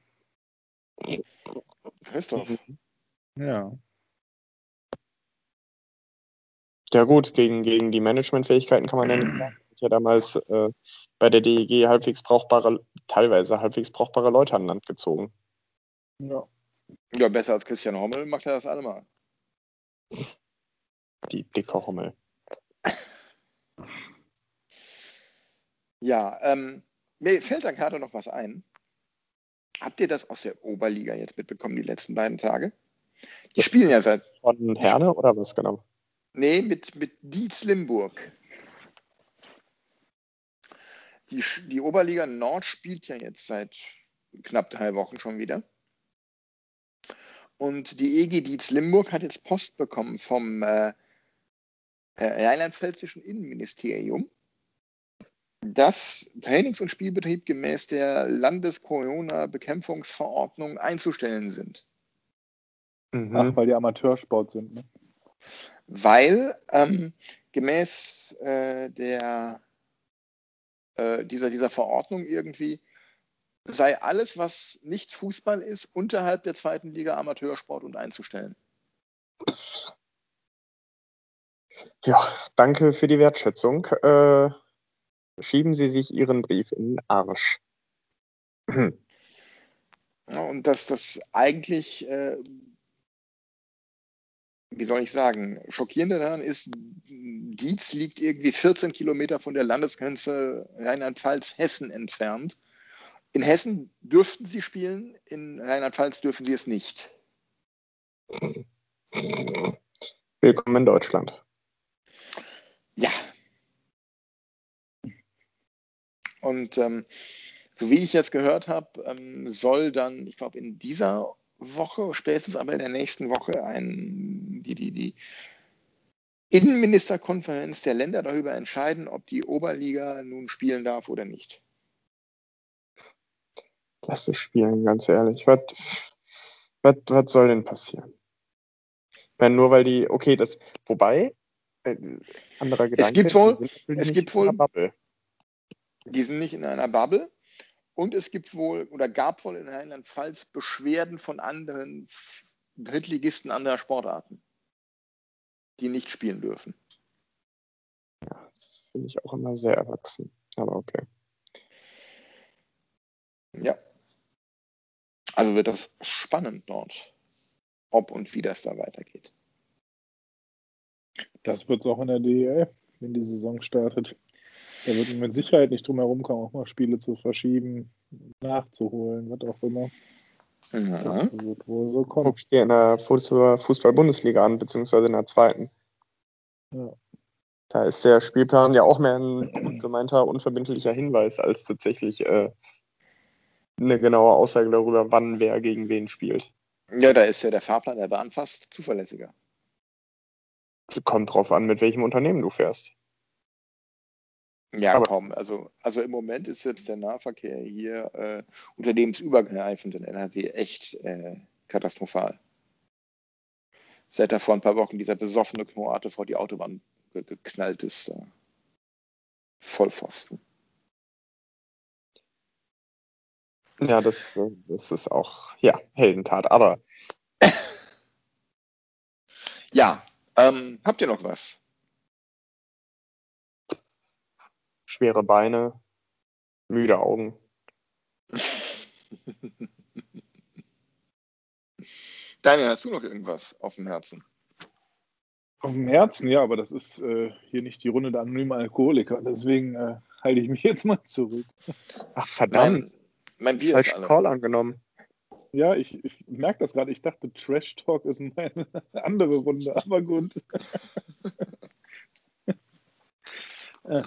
Christoph. Mhm. Ja. Ja gut, gegen, gegen die Managementfähigkeiten kann man ja nicht sagen. Hat ja damals äh, bei der DEG halbwegs brauchbare, teilweise halbwegs brauchbare Leute an Land gezogen. Ja. Ja, besser als Christian Hommel macht er das allemal. Die dicke Hommel. Ja, ähm, mir fällt da gerade noch was ein. Habt ihr das aus der Oberliga jetzt mitbekommen, die letzten beiden Tage? Die Das- spielen ja seit, Von Herne oder was genau? nee, mit, mit Dietz Limburg. Die, die Oberliga Nord spielt ja jetzt seit knapp drei Wochen schon wieder. Und die EG Dietz Limburg hat jetzt Post bekommen vom äh, rheinland-pfälzischen Innenministerium, dass Trainings- und Spielbetrieb gemäß der Landes-Corona-Bekämpfungsverordnung einzustellen sind. Mhm. Ach, weil die Amateursport sind. Ne? Weil ähm, gemäß äh, der, äh, dieser, dieser Verordnung irgendwie sei alles, was nicht Fußball ist, unterhalb der zweiten Liga Amateursport und einzustellen. Ja, danke für die Wertschätzung. Äh, schieben Sie sich Ihren Brief in den Arsch. Und dass das eigentlich, äh, wie soll ich sagen, schockierende daran ist, Dietz liegt irgendwie 14 Kilometer von der Landesgrenze Rheinland-Pfalz-Hessen entfernt. In Hessen dürften sie spielen, in Rheinland-Pfalz dürfen sie es nicht. Willkommen in Deutschland. Ja. Und ähm, so wie ich jetzt gehört habe, ähm, soll dann, ich glaube, in dieser Woche, spätestens aber in der nächsten Woche, ein, die, die, die Innenministerkonferenz der Länder darüber entscheiden, ob die Oberliga nun spielen darf oder nicht. Lass es spielen, ganz ehrlich. Was, was, was soll denn passieren? Wenn nur weil die, okay, das, wobei, äh, anderer Gedanke. gibt wohl- es gibt wohl- Bubble. Die sind nicht in einer Bubble. Und es gibt wohl oder gab wohl in Rheinland-Pfalz Beschwerden von anderen Drittligisten anderer Sportarten, die nicht spielen dürfen. Das finde ich auch immer sehr erwachsen. Aber okay. Ja. Also wird das spannend dort, ob und wie das da weitergeht. Das wird es auch in der DEL, wenn die Saison startet. Da wird mit Sicherheit nicht drum herum kommen, auch mal Spiele zu verschieben, nachzuholen, was auch immer. Ja. Das wird wohl so kommen. Guckst dir in der Fußball- Fußball-Bundesliga an, beziehungsweise in der zweiten. Ja. Da ist der Spielplan ja auch mehr ein gemeinter unverbindlicher Hinweis als tatsächlich äh, eine genaue Aussage darüber, wann wer gegen wen spielt. ja, da ist ja der Fahrplan der Bahn fast zuverlässiger. Kommt drauf an, mit welchem Unternehmen du fährst. Ja, Aber- kaum. Also, also im Moment ist selbst der Nahverkehr hier äh, unternehmensübergreifend in NRW echt äh, katastrophal. Seit da vor ein paar Wochen dieser besoffene Kroate vor die Autobahn ge geknallt ist. Äh, Vollpfosten. Ja, das, das ist auch, ja, Heldentat. Aber Ja, ähm, habt ihr noch was? Schwere Beine, müde Augen. Daniel, hast du noch irgendwas auf dem Herzen? Auf dem Herzen, ja, aber das ist äh, hier nicht die Runde der anonymen Alkoholiker. Deswegen äh, halte ich mich jetzt mal zurück. Ach, verdammt. mein Bier ist alle. Call angenommen. Ja, ich, ich merke das gerade. Ich dachte, Trash Talk ist meine andere Runde, aber gut. Äh,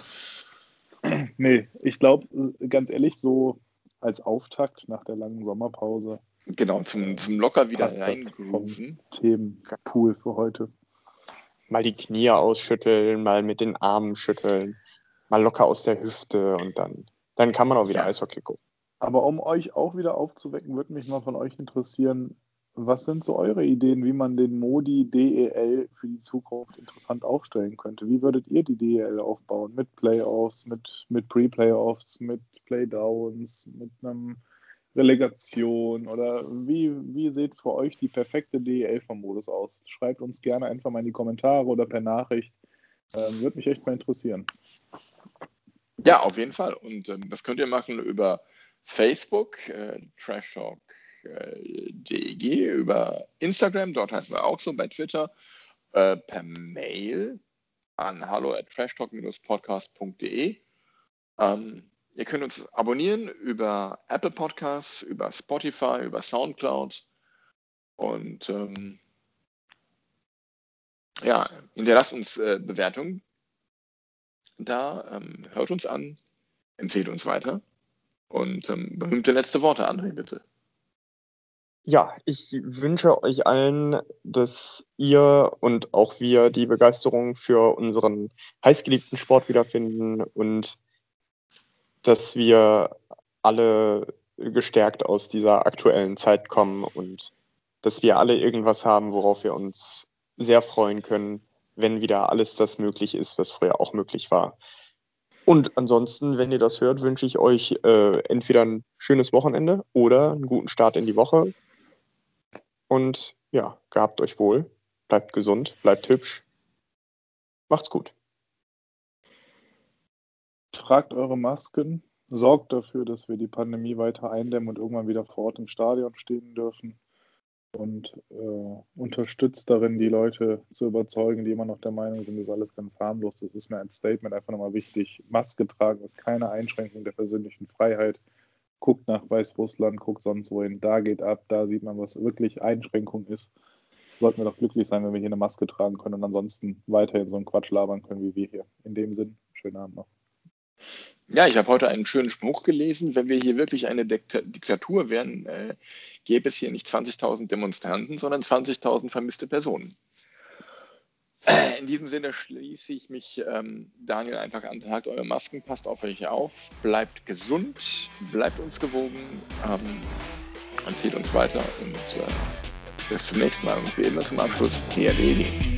nee, ich glaube, ganz ehrlich, so als Auftakt nach der langen Sommerpause Genau, zum, zum locker wieder reingrooven. Themenpool für heute. Mal die Knie ausschütteln, mal mit den Armen schütteln, mal locker aus der Hüfte und dann, dann kann man auch wieder Ja. Eishockey gucken. Aber um euch auch wieder aufzuwecken, würde mich mal von euch interessieren, was sind so eure Ideen, wie man den Modi DEL für die Zukunft interessant aufstellen könnte? Wie würdet ihr die DEL aufbauen? Mit Playoffs, mit, mit Pre-Playoffs, mit Playdowns, mit einem Relegation? Oder wie, wie sieht für euch die perfekte DEL vom Modus aus? Schreibt uns gerne einfach mal in die Kommentare oder per Nachricht. Ähm, würde mich echt mal interessieren. Ja, auf jeden Fall. Und ähm, das könnt ihr machen über Facebook, äh, Trash Talk äh, DEG, über Instagram, dort heißen wir auch so, bei Twitter, äh, per Mail an hallo at trashtalk-podcast.de Ähm, ihr könnt uns abonnieren über Apple Podcasts, über Spotify, über Soundcloud und ähm, ja, hinterlasst uns äh, Bewertungen. Da ähm, hört uns an, empfehlt uns weiter und ähm, berühmte letzte Worte, André, bitte. Ja, ich wünsche euch allen, dass ihr und auch wir die Begeisterung für unseren heißgeliebten Sport wiederfinden und dass wir alle gestärkt aus dieser aktuellen Zeit kommen und dass wir alle irgendwas haben, worauf wir uns sehr freuen können, wenn wieder alles das möglich ist, was früher auch möglich war. Und ansonsten, wenn ihr das hört, wünsche ich euch äh, entweder ein schönes Wochenende oder einen guten Start in die Woche. Und ja, gehabt euch wohl, bleibt gesund, bleibt hübsch. Macht's gut. Tragt eure Masken, sorgt dafür, dass wir die Pandemie weiter eindämmen und irgendwann wieder vor Ort im Stadion stehen dürfen. Und äh, unterstützt darin, die Leute zu überzeugen, die immer noch der Meinung sind, das ist alles ganz harmlos. Das ist mir ein Statement einfach nochmal wichtig. Maske tragen ist keine Einschränkung der persönlichen Freiheit guckt nach Weißrussland, guckt sonst wohin, da geht ab, da sieht man, was wirklich Einschränkung ist. Sollten wir doch glücklich sein, wenn wir hier eine Maske tragen können und ansonsten weiterhin so einen Quatsch labern können wie wir hier. In dem Sinn, schönen Abend noch. Ja, ich habe heute einen schönen Spruch gelesen. Wenn wir hier wirklich eine Diktatur wären, äh, gäbe es hier nicht 20.000 Demonstranten, sondern 20.000 vermisste Personen. In diesem Sinne schließe ich mich ähm, Daniel einfach an. Tragt eure Masken, passt auf euch auf, bleibt gesund, bleibt uns gewogen, ähm, empfehlt uns weiter und äh, bis zum nächsten Mal. Und wie immer zum Abschluss, der Regen.